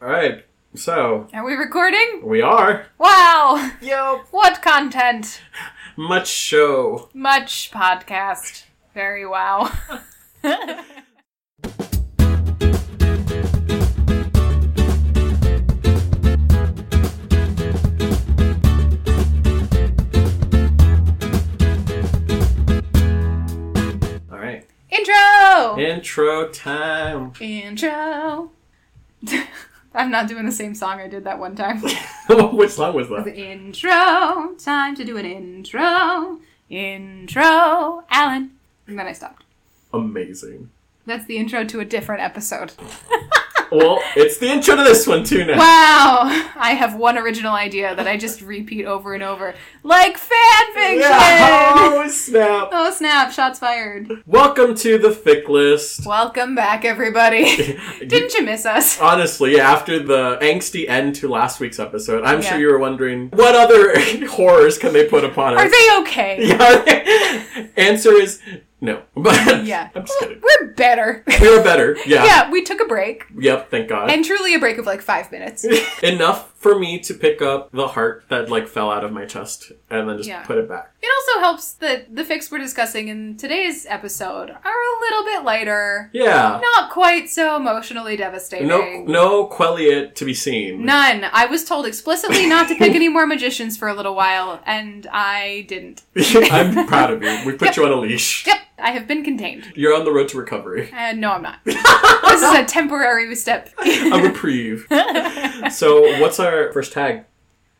All right. So Are we recording? we are. Wow! Yo. What content? Much show. Much podcast. Very wow. All right. Intro! Intro time. Intro. I'm not doing the same song I did that one time. Which song was that? The intro. Time to do an intro. Intro. Alan. And then I stopped. Amazing. That's the intro to a different episode. Well, it's the intro to this one too now. Wow! I have one original idea that I just repeat over and over. Like fan fiction! Yeah. Oh snap! Oh snap, shots fired. Welcome to the Thick List. Welcome back, everybody. Didn't you miss us? Honestly, yeah, after the angsty end to last week's episode, I'm Yeah. sure you were wondering what other horrors can they put upon us. Are they okay? Yeah. Answer is no. But Yeah. I'm just kidding. We're better. We were better. Yeah. Yeah, we took a break. Yep. Thank God. And truly a break of like five minutes. Enough for me to pick up the heart that like fell out of my chest and then just Yeah. put it back. It also helps that the fics we're discussing in today's episode are a little bit lighter. Yeah. Not quite so emotionally devastating. No, no Queliot to be seen. None. I was told explicitly not to pick any more magicians for a little while, and I didn't. I'm proud of you. We put you on a leash. Yep, I have been contained. You're on the road to recovery. And no, I'm not. this is a temporary step. A reprieve. so, what's our first tag?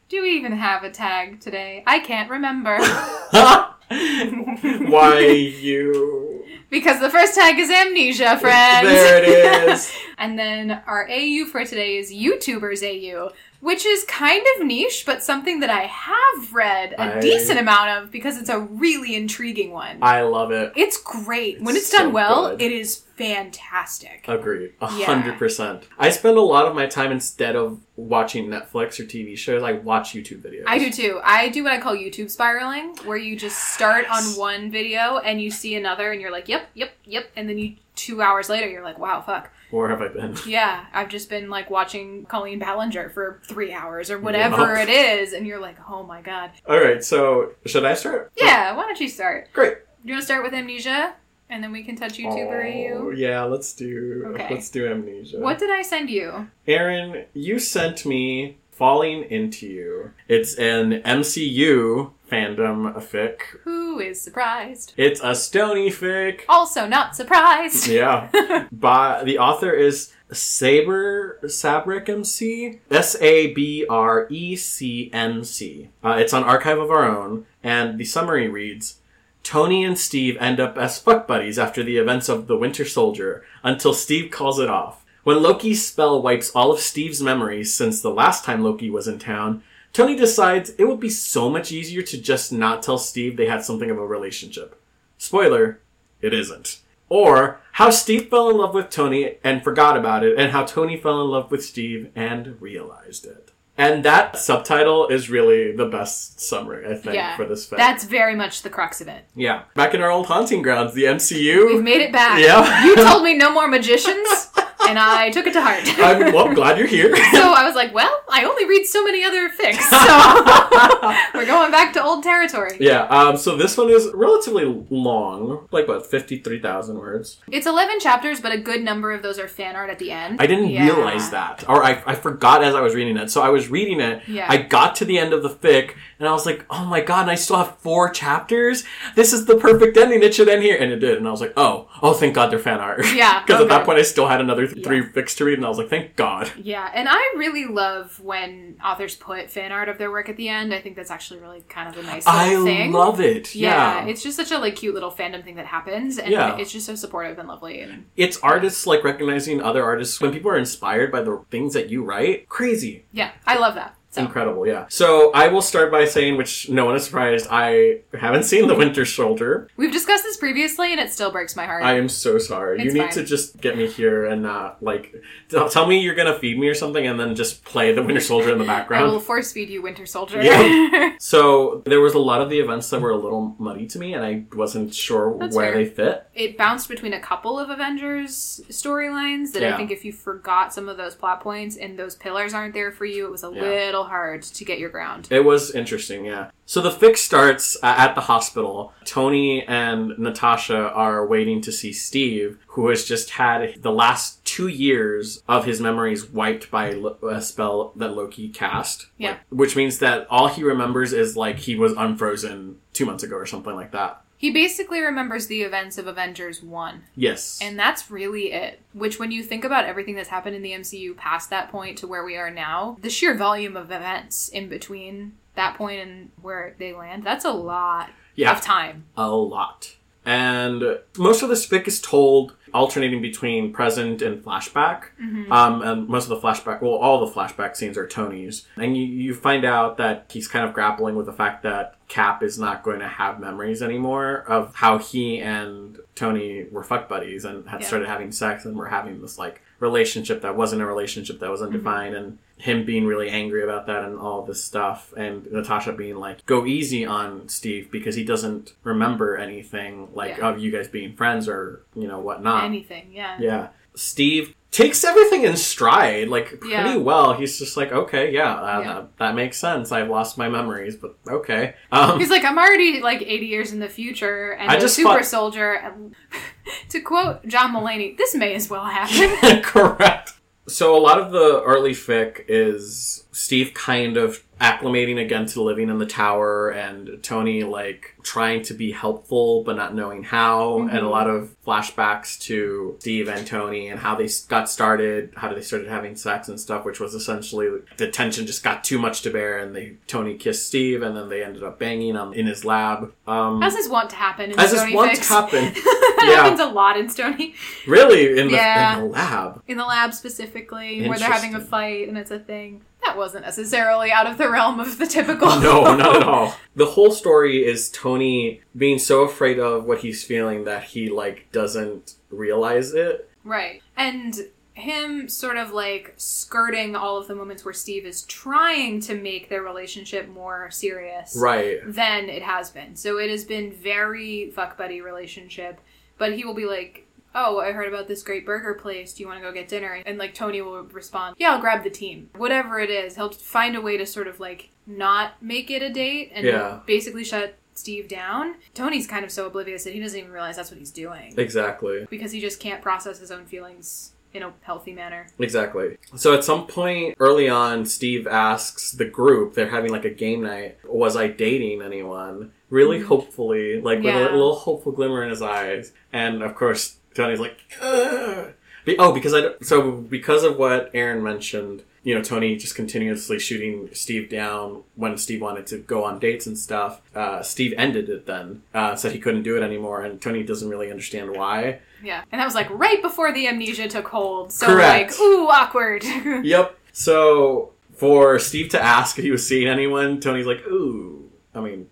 Do we even have a tag today? I can't remember. Why you? because the first tag is amnesia, friends. There it is. and then our AU for today is YouTubers AU, which is kind of niche, but something that I have read a I- decent amount of because it's a really intriguing one. I love it. it's great. When It's it's done well, good. it is fantastic. Agree. A hundred percent. I spend a lot of my time instead of watching Netflix or TV shows, I watch YouTube videos. I do too. I do what I call YouTube spiraling, where you just start Yes. on one video and you see another and you're like, yep, yep, yep. And then you, two hours later, you're like, wow, fuck. Where have I been? Yeah, I've just been like watching Colleen Ballinger for three hours or whatever Yup. it is. And you're like, oh my God. All right. So, should I start? Yeah, why don't you start? Great. You want to start with Amnesia? And then we can touch YouTuber Oh, you. yeah. Let's do. Okay. Let's do amnesia. What did I send you? Erin, you sent me Falling Into You. It's an MCU fandom fic. Who is surprised? It's a stony fic. Also not surprised. Yeah. By the author is Saber Sabric MC S A B R E C M C. Uh, it's on Archive of Our Own, and the summary reads. Tony and Steve end up as fuck buddies after the events of The Winter Soldier, until Steve calls it off. When Loki's spell wipes all of Steve's memories since the last time Loki was in town, Tony decides it would be so much easier to just not tell Steve they had something of a relationship. Spoiler, it isn't. Or how Steve fell in love with Tony and forgot about it, and how Tony fell in love with Steve and realized it. And that subtitle is really the best summary, I think, Yeah, for this film. That's very much the crux of it. Yeah. Back in our old haunting grounds, the MCU. We've made it back. Yeah. You told me no more magicians, and I took it to heart. I'm well, glad you're here. so I was like, well, I only read so many other fics, so we're going back to old territory. yeah, um, so this one is relatively long, like what, 53,000 words? It's 11 chapters, but a good number of those are fan art at the end. I didn't Yeah. realize that. Or I, I forgot as I was reading it. So I was reading it, Yeah. I got to the end of the fic, and I was like, oh my god, and I still have four chapters? This is the perfect ending, it should end here. And it did, and I was like, oh, oh, thank god they're fan art. Yeah, Because oh at that point I still had another th- three fics to read, and I was like, thank god. Yeah, and I really love when authors put fan art of their work at the end. I think that's actually really kind of a nice I thing. love it. yeah, Yeah. it's just such a like cute little fandom thing that happens, and Yeah. it's just so supportive and lovely. And it's artists like recognizing other artists when people are inspired by the things that you write. Crazy. yeah, I love that. So. Incredible, yeah. So I will start by saying, which no one is surprised, I haven't seen The Winter Soldier. We've discussed this previously, and it still breaks my heart. I am so sorry. you need fine. to just get me here and not like tell tell me you're gonna feed me or something, and then just play The Winter Soldier in the background. I will force feed you Winter Soldier. Yeah. So there was a lot of the events that were a little muddy to me, and I wasn't sure That's where fair. they fit. it bounced between a couple of Avengers storylines that Yeah. I think if you forgot some of those plot points and those pillars aren't there for you, it was a Yeah. little hard to get your ground. It was interesting, yeah. So the fix starts uh, at the hospital. Tony and Natasha are waiting to see Steve, who has just had the last two years of his memories wiped by a spell that Loki cast. Yeah. Like, which means that all he remembers is like he was unfrozen two months ago or something like that. He basically remembers the events of Avengers 1. Yes. And that's really it. Which, when you think about everything that's happened in the MCU past that point to where we are now, the sheer volume of events in between that point and where they land, that's a lot yeah. of time. a lot. And most of this fic is told alternating between present and flashback. Um, and most of the flashback, well, all the flashback scenes are Tony's. And you, you find out that he's kind of grappling with the fact that Cap is not going to have memories anymore of how he and Tony were fuck buddies and had Yeah. started having sex and were having this like relationship that wasn't a relationship that was undefined and him being really angry about that and all this stuff and Natasha being like go easy on Steve because he doesn't remember anything like Yeah. of you guys being friends or you know whatnot Anything, yeah. yeah Steve takes everything in stride like pretty Yeah. well he's just like okay yeah, uh, Yeah. That, that makes sense I've lost my memories but okay um, He's like, I'm already like 80 years in the future, and I a super thought- soldier. And to quote John Mulaney, this may as well happen. Correct. So a lot of the early fic is Steve kind of acclimating again to living in the tower and Tony like trying to be helpful but not knowing how and a lot of flashbacks to Steve and Tony and how they got started, how they started having sex and stuff which was essentially the tension just got too much to bear and they Tony kissed Steve and then they ended up banging on in his lab. Um As is wont to happen in as is wont to happen. that Yeah. happens a lot in Stony. really in the, Yeah. in the lab. In the lab specifically, where they're having a fight and it's a thing. That wasn't necessarily out of the realm of the typical. No, not at all. The whole story is Tony being so afraid of what he's feeling that he like doesn't realize it. Right. And him sort of like skirting all of the moments where Steve is trying to make their relationship more serious. Right. than it has been. So it has been very fuck buddy relationship. But he will be like, "Oh, I heard about this great burger place. Do you want to go get dinner?" And like Tony will respond, "Yeah, I'll grab the team." Whatever it is, he'll find a way to sort of like not make it a date and Yeah. basically shut Steve down. Tony's kind of so oblivious that he doesn't even realize that's what he's doing Exactly. because he just can't process his own feelings in a healthy manner. Exactly. So at some point early on, Steve asks the group, they're having like a game night, was I dating anyone? Really hopefully, like with Mm-hmm. Yeah. a little hopeful glimmer in his eyes. And of course, Tony's like, Ugh. Oh, because I, so because of what Erin mentioned, you know, Tony just continuously shooting Steve down when Steve wanted to go on dates and stuff. Uh, Steve ended it then, uh, said he couldn't do it anymore, and Tony doesn't really understand why. Yeah. And that was like right before the amnesia took hold. So Correct. like, ooh, awkward. Yep. So for Steve to ask if he was seeing anyone, Tony's like, "Ooh, I mean,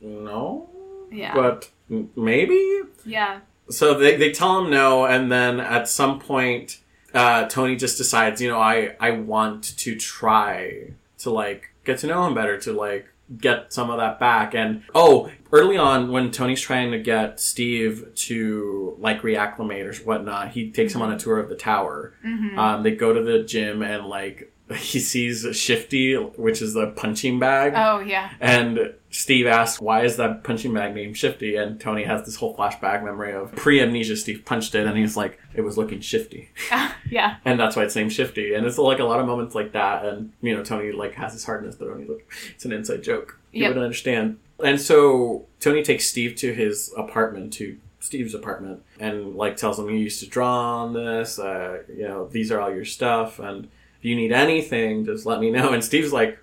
no, yeah. but maybe." yeah. So they they tell him no, and then at some point, uh, Tony just decides, you know, I I want to try to like get to know him better, to like get some of that back. And oh, early on when Tony's trying to get Steve to like reacclimate or whatnot, he takes him on a tour of the tower. Mm-hmm. Um, they go to the gym and like he sees Shifty, which is the punching bag. Oh yeah. And Steve asks, why is that punching bag named Shifty? And Tony has this whole flashback memory of pre amnesia Steve punched it and he's like, it was looking shifty. yeah. And that's why it's named Shifty. And it's like a lot of moments like that. And, you know, Tony like has his hardness, but Tony's like, it's an inside joke. You Yep. wouldn't understand. And so Tony takes Steve to his apartment, to Steve's apartment, and like tells him, you used to draw on this, uh, you know, these are all your stuff. And if you need anything, just let me know. And Steve's like,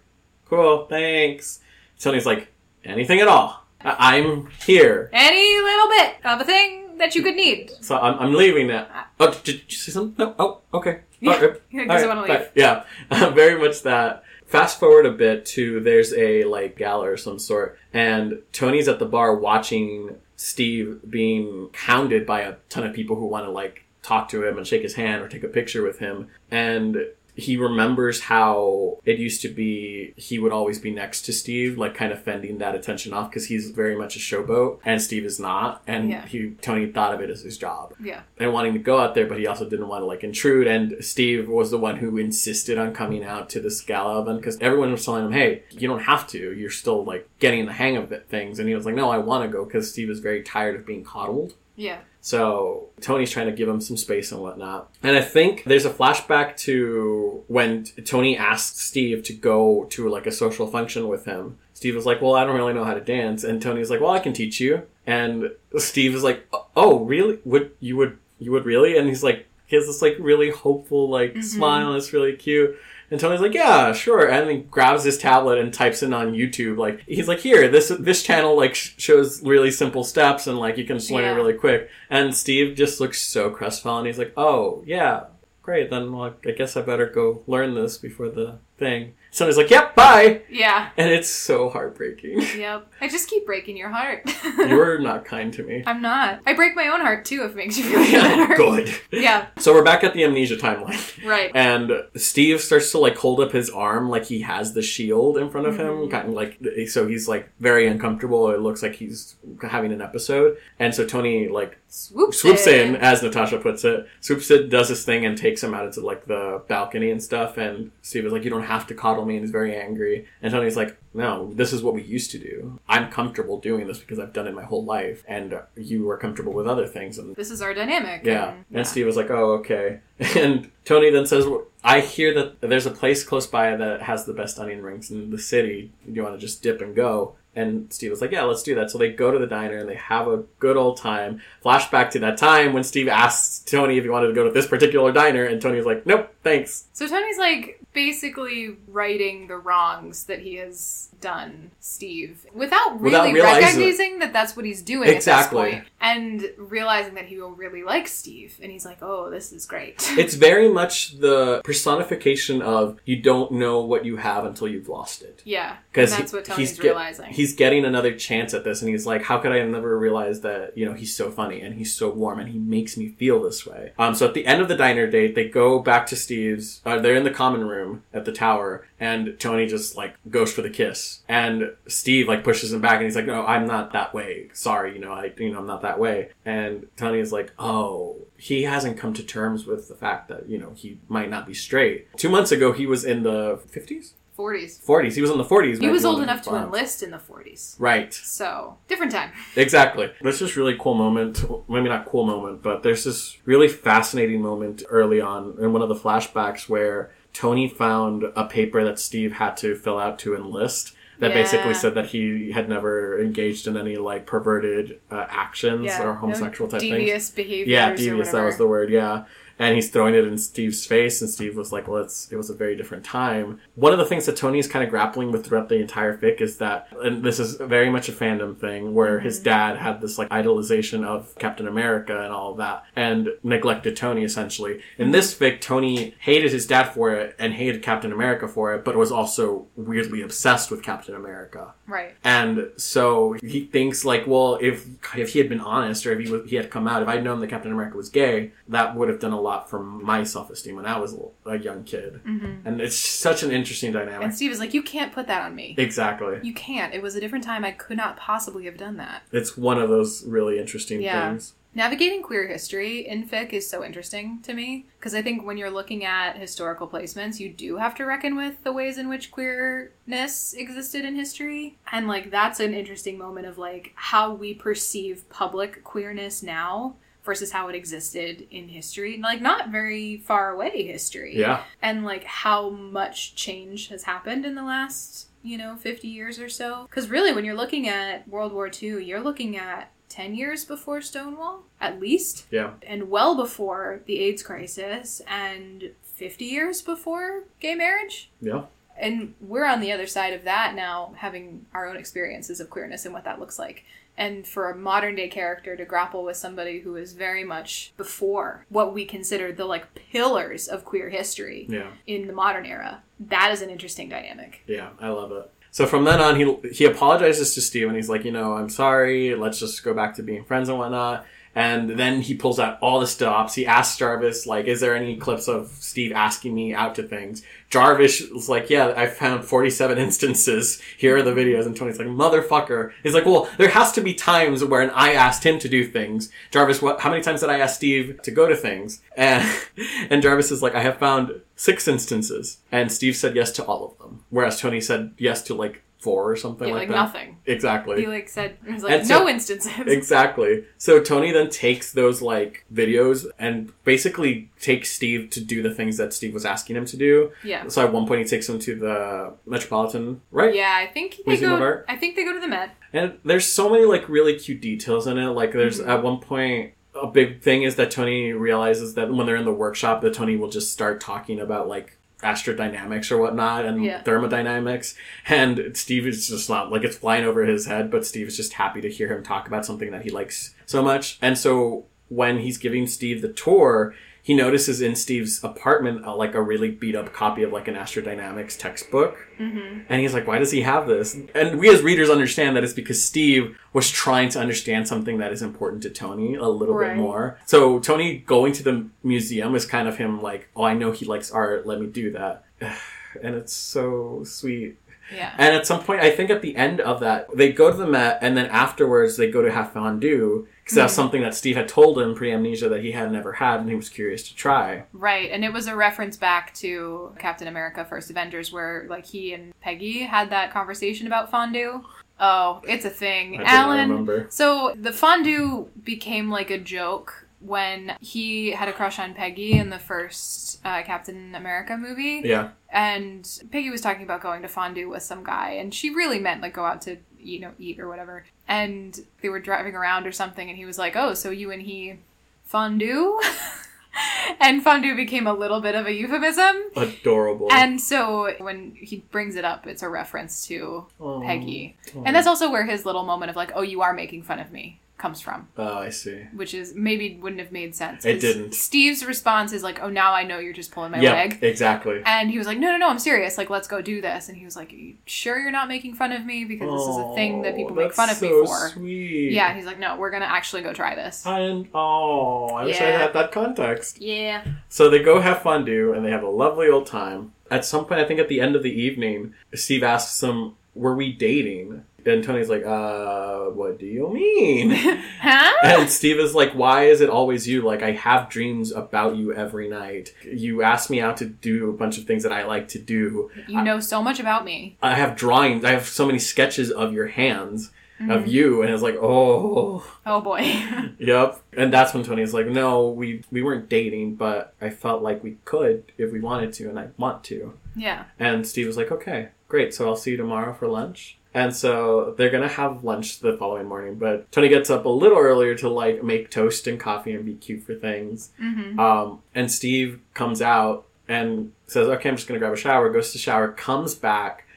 cool, thanks. Tony's like, anything at all. I- I'm here. Any little bit of a thing that you could need. So I'm, I'm leaving now. Uh, oh, did, you see something? No. Oh, okay. Yeah, oh, right. because All I want to leave. bye. Yeah, uh, very much that. Fast forward a bit to there's a like gala or some sort, and Tony's at the bar watching Steve being hounded by a ton of people who want to like talk to him and shake his hand or take a picture with him. And he remembers how it used to be he would always be next to Steve, like kind of fending that attention off because he's very much a showboat and Steve is not. And Yeah. he Tony thought of it as his job Yeah. and wanting to go out there, but he also didn't want to like intrude. And Steve was the one who insisted on coming out to this gala event because everyone was telling him, "Hey, you don't have to. You're still like getting the hang of it, things." And he was like, "No, I want to go because Steve is very tired of being coddled." Yeah. So Tony's trying to give him some space and whatnot. And I think there's a flashback to when Tony asked Steve to go to like a social function with him. Steve was like, "Well, I don't really know how to dance," and Tony's like, "Well, I can teach you." And Steve is like, "Oh, oh really? Would you would you would really?" And he's like, he has this like really hopeful like mm-hmm. smile. and It's really cute. And Tony's like, yeah, sure. And then he grabs his tablet and types in on YouTube. Like, he's like, here, this this channel like sh- shows really simple steps and like you can just learn Yeah. it really quick. And Steve just looks so crestfallen. He's like, oh yeah, great. Then well, I guess I better go learn this before the thing. Tony's like, yep, bye. Yeah. And it's so heartbreaking. Yep. I just keep breaking your heart. You're not kind to me. I'm not. I break my own heart too if it makes you feel better. Good. Yeah. So we're back at the amnesia timeline. Right. And Steve starts to like hold up his arm like he has the shield in front of him, Mm-hmm. kind of like so he's like very uncomfortable. It looks like he's having an episode, and so Tony like Swoops, swoops in, in. as Natasha puts it, swoops in, does his thing, and takes him out into like the balcony and stuff. And Steve is like, "You don't have to coddle me," and he's very angry. And Tony's like, "No, this is what we used to do. I'm comfortable doing this because I've done it my whole life, and you are comfortable with other things." And This is our dynamic. yeah. And, And Steve was like, oh, okay. And Tony then says, I hear that there's a place close by that has the best onion rings in the city. Do you want to just dip and go? And Steve was like, yeah, let's do that. So they go to the diner and they have a good old time. Flashback to that time when Steve asked Tony if he wanted to go to this particular diner, and Tony's like, nope, thanks. So Tony's like basically righting the wrongs that he has done, Steve, without Without really realizing- recognizing that that's what he's doing Exactly. at this point, and realizing that he will really like Steve, and he's like, "Oh, this is great." It's very much the personification of you don't know what you have until you've lost it. yeah, because that's what Tony's he's get- realizing. he's getting another chance at this and he's like how could i have never realized that you know he's so funny and he's so warm and he makes me feel this way um so at the end of the diner date they go back to steve's uh, they're in the common room at the tower and tony just like goes for the kiss and steve like pushes him back and he's like no i'm not that way sorry you know i you know i'm not that way and tony is like oh he hasn't come to terms with the fact that you know he might not be straight two months ago he was in the 50s 40s. 40s. He was in the 40s. He was old enough to bomb. enlist in the 40s. Right. So, different time. Exactly. That's just really cool moment. Maybe not cool moment, but there's this really fascinating moment early on in one of the flashbacks where Tony found a paper that Steve had to fill out to enlist. That Yeah. basically said that he had never engaged in any like perverted uh, actions Yeah. or homosexual no type things. devious behaviors. Yeah, devious. That was the word. Yeah, and he's throwing it in Steve's face, and Steve was like, "Well, it's it was a very different time." One of the things that Tony is kind of grappling with throughout the entire fic is that, and this is very much a fandom thing, where his mm-hmm. dad had this like idolization of Captain America and all of that, and neglected Tony essentially. In this fic, Tony hated his dad for it and hated Captain America for it, but was also weirdly obsessed with Captain America. Right. And so he thinks like, well, if if he had been honest or if he was, he had come out, if I'd known that Captain America was gay, that would have done a lot for my self esteem when I was a, a young kid. Mm-hmm. And it's such an interesting dynamic. And Steve is like, "You can't put that on me. exactly. You can't. It was a different time. I could not possibly have done that." It's one of those really interesting Yeah. things. Navigating queer history in fic is so interesting to me because I think when you're looking at historical placements, you do have to reckon with the ways in which queerness existed in history. And like that's an interesting moment of like how we perceive public queerness now versus how it existed in history. Like not very far away history. Yeah. And like how much change has happened in the last, you know, 50 years or so. Cuz really when you're looking at World War II, you're looking at 10 years before Stonewall, at least, Yeah. and well before the AIDS crisis, and 50 years before gay marriage. Yeah. And we're on the other side of that now, having our own experiences of queerness and what that looks like. And for a modern day character to grapple with somebody who is very much before what we consider the like pillars of queer history Yeah. in the modern era, that is an interesting dynamic. Yeah, I love it. So from then on, he he apologizes to Steve and he's like, you know, I'm sorry. Let's just go back to being friends and whatnot. And then he pulls out all the stops. He asks Jarvis, like, is there any clips of Steve asking me out to things? Jarvis is like, yeah, I found 47 instances. Here are the videos. And Tony's like, motherfucker. He's like, well, there has to be times when I asked him to do things. Jarvis, what, how many times did I ask Steve to go to things? And, and Jarvis is like, I have found six instances. And Steve said yes to all of them. Whereas Tony said yes to like four or something Yeah, like, like that. nothing. Exactly. He like said he was like And so- no instances. Exactly. So Tony then takes those like videos and basically takes Steve to do the things that Steve was asking him to do. yeah. So at one point he takes him to the Metropolitan, right? Yeah, I think they Museum go. I think they go to the Met. And there's so many like really cute details in it. Like there's Mm-hmm. at one point a big thing is that Tony realizes that when they're in the workshop that Tony will just start talking about like astrodynamics or whatnot and Yeah. thermodynamics and Steve is just not like it's flying over his head but Steve is just happy to hear him talk about something that he likes so much and so when he's giving Steve the tour he notices in Steve's apartment uh, like a really beat up copy of like an astrodynamics textbook Mm-hmm. and he's like, why does he have this? And we as readers understand that it's because Steve was trying to understand something that is important to Tony a little bit more. So Tony going to the museum is kind of him like, oh, I know he likes art. Let me do that. And it's so sweet. Yeah. And at some point, I think at the end of that, they go to the Met, and then afterwards they go to have fondue because that's mm-hmm. something that Steve had told him pre amnesia that he had never had, and he was curious to try. Right, and it was a reference back to Captain America: First Avengers, where like he and Peggy had that conversation about fondue. Oh, it's a thing, I Alan. remember. So the fondue became like a joke when he had a crush on Peggy in the first uh, Captain America movie, Yeah, and Peggy was talking about going to fondue with some guy, and she really meant like go out to you know eat or whatever. And they were driving around or something, and he was like, "Oh, so you and he fondue?" and fondue became a little bit of a euphemism. adorable. And so when he brings it up, it's a reference to Oh. Peggy. And that's also where his little moment of like, "Oh, you are making fun of me." Comes from, Oh, I see. which is maybe wouldn't have made sense. It didn't. Steve's response is like, "Oh, now I know you're just pulling my Yep, leg." exactly. And he was like, "No, no, no, I'm serious. Like, let's go do this." And he was like, "Are you sure you're not making fun of me because this is a thing that people Oh, make fun that's of so me for?" Sweet. Yeah, he's like, "No, we're gonna actually go try this." And oh, I wish I had that context. Yeah. So they go have fondue and they have a lovely old time. At some point, I think at the end of the evening, Steve asks them, "Were we dating?" And Tony's like, "Uh, what do you mean?" Huh? and Steve is like, "Why is it always you? Like, I have dreams about you every night. You ask me out to do a bunch of things that I like to do. You know so much about me. I have drawings. I have so many sketches of your hands." Mm-hmm. Of you, and it's like, oh, Oh boy. Yep. And that's when Tony's like, no, we we weren't dating, but I felt like we could if we wanted to, and I want to. yeah. And Steve was like, okay, great. So I'll see you tomorrow for lunch. And so they're gonna have lunch the following morning, but Tony gets up a little earlier to like make toast and coffee and be cute for things. Mm-hmm. Um, and Steve comes out and says, "Okay, I'm just gonna grab a shower." Goes to shower, comes back.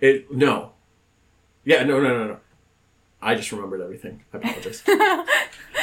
It no, yeah, no, no, no, no. I just remembered everything. I apologize.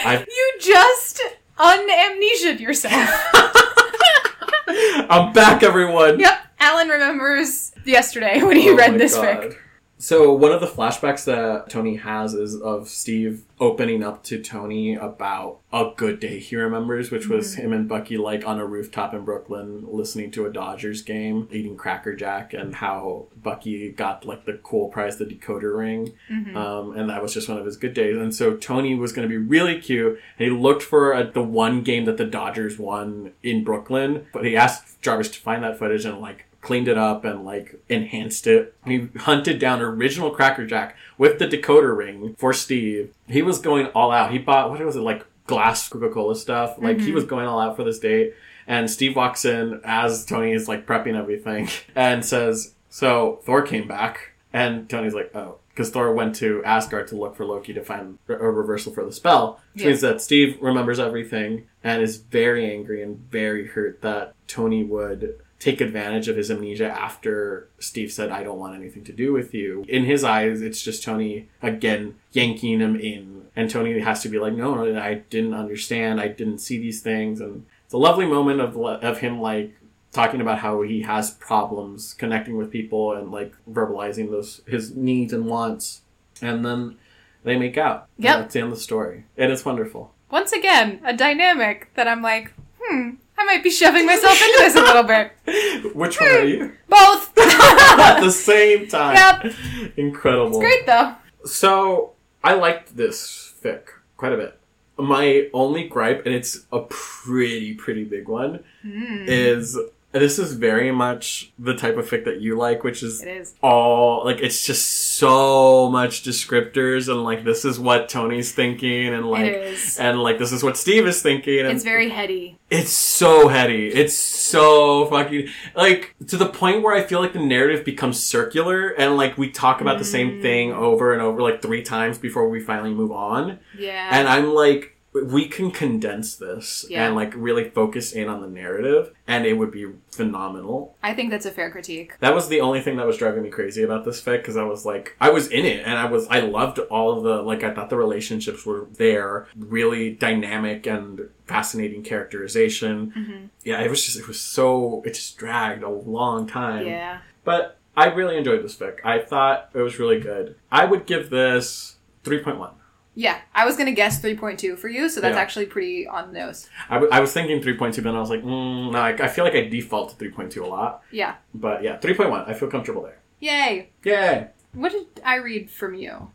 You just unamnesiaed yourself. I'm back, everyone. yep. Alan remembers yesterday when he Oh read this God. fic. So one of the flashbacks that Tony has is of Steve opening up to Tony about a good day he remembers, which was Mm-hmm. him and Bucky like on a rooftop in Brooklyn listening to a Dodgers game, eating Cracker Jack, and how Bucky got like the cool prize, the decoder ring, Mm-hmm. um, and that was just one of his good days. And so Tony was going to be really cute, and he looked for uh the one game that the Dodgers won in Brooklyn, but he asked Jarvis to find that footage and like cleaned it up and like enhanced it. He hunted down original Cracker Jack with the decoder ring for Steve. He was going all out. He bought what was it like glass Coca Cola stuff. Like he mm-hmm. was going all out for this date. And Steve walks in as Tony is like prepping everything and says, "So Thor came back." And Tony's like, "Oh." because Thor went to Asgard to look for Loki to find a reversal for the spell, which Yeah. means that Steve remembers everything and is very angry and very hurt that Tony would take advantage of his amnesia after Steve said, I don't want anything to do with you. In his eyes, it's just Tony again yanking him in. And Tony has to be like, no, no, I didn't understand. I didn't see these things. And it's a lovely moment of, of him like talking about how he has problems connecting with people and like verbalizing those his needs and wants. And then they make out. And Yep. That's the end of the story. And it's wonderful. Once again, a dynamic that I'm like, hmm, I might be shoving myself into this a little bit. Which one are you? Both. At the same time. Yep. Incredible. Great though. So I liked this fic quite a bit. My only gripe, and it's a pretty, pretty big one, Mm, is this is very much the type of fic that you like, which is it is. all like it's just so much descriptors and like this is what Tony's thinking and like and like this is what Steve is thinking and It's very heady. it's so heady. It's so fucking like to the point where I feel like the narrative becomes circular and like we talk about the same Mm. thing over and over like three times before we finally move on. Yeah. And I'm like we can condense this Yeah. and like really focus in on the narrative and it would be phenomenal. I think that's a fair critique. That was the only thing that was driving me crazy about this fic because I was like, I was in it and I was, I loved all of the, like, I thought the relationships were there, really dynamic and fascinating characterization. hmm Yeah, it was just, it was so, it just dragged a long time. Yeah. But I really enjoyed this fic. I thought it was really good. I would give this 3.1. Yeah. I was gonna guess 3.2 for you, so that's Yeah. actually pretty on the nose. I, w- I was thinking 3.2, but then I was like, mm, no, I, I feel like I default to 3.2 a lot. Yeah. But yeah, 3.1. I feel comfortable there. Yay. Yay! What did I read from you?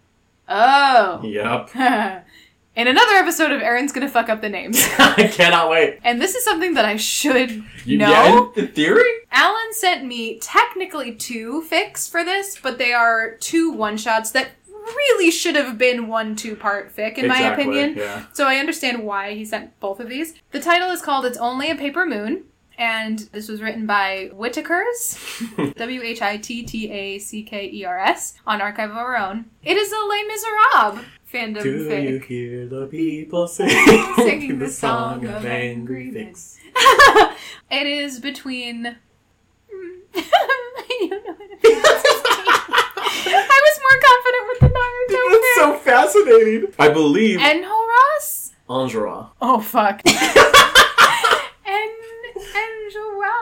Oh. Yep. In another episode of Erin's gonna fuck up the names. I cannot wait. And this is something that I should You, know. Yeah, in, theory? Alan sent me technically two fics for this, but they are two one shots that really should have been one two part fic, in my opinion. Yeah. So I understand why he sent both of these. The title is called It's Only a Paper Moon, and this was written by Whittackers, W H I T T A C K E R S, on Archive of Our Own. It is a Les Miserables fandom Do fic. you hear the people sing Singing the song of angry fics? it is between. I don't know how to pronounce his name. I was more confident with the Naruto That's so fascinating. I believe And Horace? Angera. Oh fuck. and Angela.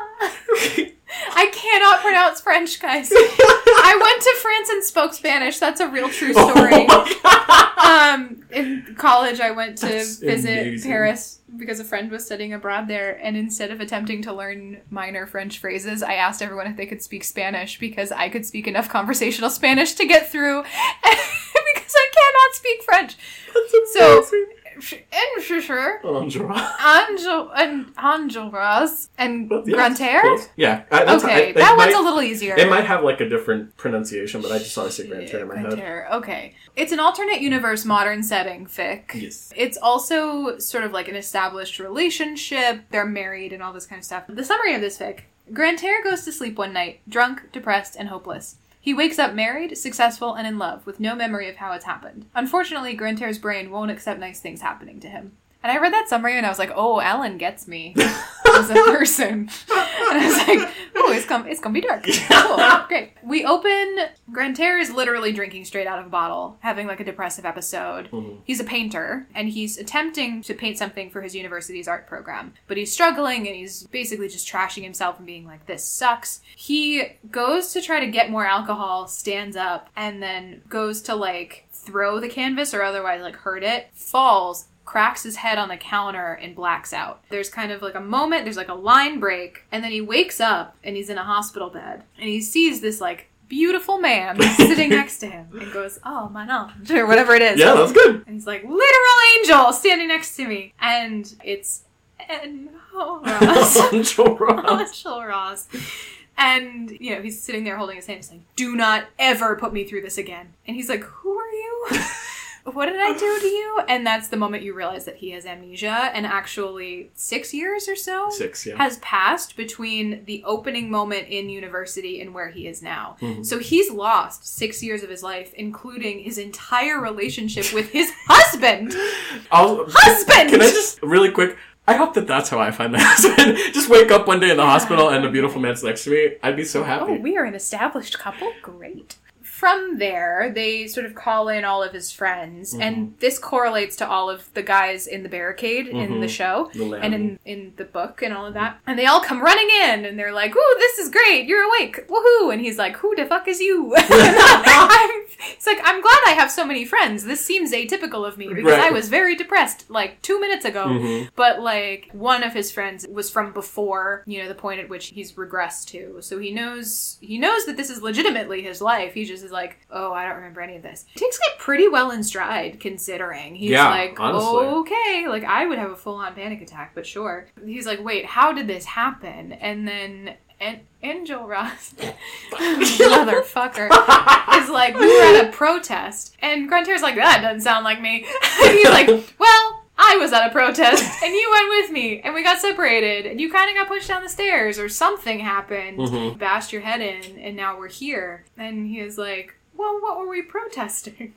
I cannot pronounce French, guys. I went to France and spoke Spanish. That's a real true story. Oh um, in college, I went to That's visit amazing. Paris because a friend was studying abroad there, and instead of attempting to learn minor French phrases, I asked everyone if they could speak Spanish because I could speak enough conversational Spanish to get through because I cannot speak French. That's So- amazing. And sure. Angera. Angel and Angelas and yeah, Grantaire. Yeah, I, that's Okay, I, that might, one's a little easier. It might have like a different pronunciation, but I just saw say Grantaire in my head. Okay, it's an alternate universe, modern setting fic. Yes. It's also sort of like an established relationship. They're married and all this kind of stuff. The summary of this fic: Grantaire goes to sleep one night, drunk, depressed, and hopeless. He wakes up married, successful, and in love, with no memory of how it's happened. Unfortunately, Grantaire's brain won't accept nice things happening to him. And I read that summary and I was like, oh, Alan gets me as a person. And I was like, oh, it's, com- it's gonna be dark. Cool. Great. We open, Grantaire is literally drinking straight out of a bottle, having like a depressive episode. Mhm. He's a painter and he's attempting to paint something for his university's art program, but he's struggling and he's basically just trashing himself and being like, this sucks. He goes to try to get more alcohol, stands up, and then goes to like throw the canvas or otherwise like hurt it, falls, cracks his head on the counter and blacks out. There's kind of like a moment, there's like a line break, and then he wakes up and he's in a hospital bed and he sees this like beautiful man sitting next to him and goes, Oh, my ange, or whatever it is. Yeah, that's good. And he's like, literal angel standing next to me. And it's Ed Ross. Angera. Angel Ross. And, you know, he's sitting there holding his hand. He's like, do not ever put me through this again. And he's like, who are you? what did I do to you? And that's the moment you realize that he has amnesia. And actually, six years or so Six, yeah. has passed between the opening moment in university and where he is now. Mhm. So he's lost six years of his life, including his entire relationship with his husband. I'll, Husband! Can I just really quick? I hope that that's how I find my husband. just wake up one day in the hospital and a beautiful man's next to me. I'd be so happy. Oh, we are an established couple? Great. From there, they sort of call in all of his friends, and this correlates to all of the guys in the barricade in the Mhm. show The and in, in the book and all of that. And they all come running in, and they're like, "Ooh, this is great! You're awake! Woohoo!" And he's like, "Who the fuck is you?" It's like I'm glad I have so many friends. This seems atypical of me because Right. I was very depressed like two minutes ago. Mhm. But like one of his friends was from before, you know, the point at which he's regressed to. So he knows he knows that this is legitimately his life. He just is like, oh, I don't remember any of this. He takes it pretty well in stride, considering he's Yeah, like, honestly. okay, like I would have a full on panic attack, but sure. He's like, wait, how did this happen? And then. And Angel Ross, motherfucker, is like, we were at a protest, and Grunter's like, that doesn't sound like me. he's like, well, I was at a protest, and you went with me, and we got separated, and you kind of got pushed down the stairs, or something happened, Mhm. bashed your head in, and now we're here. And he is like, well, what were we protesting?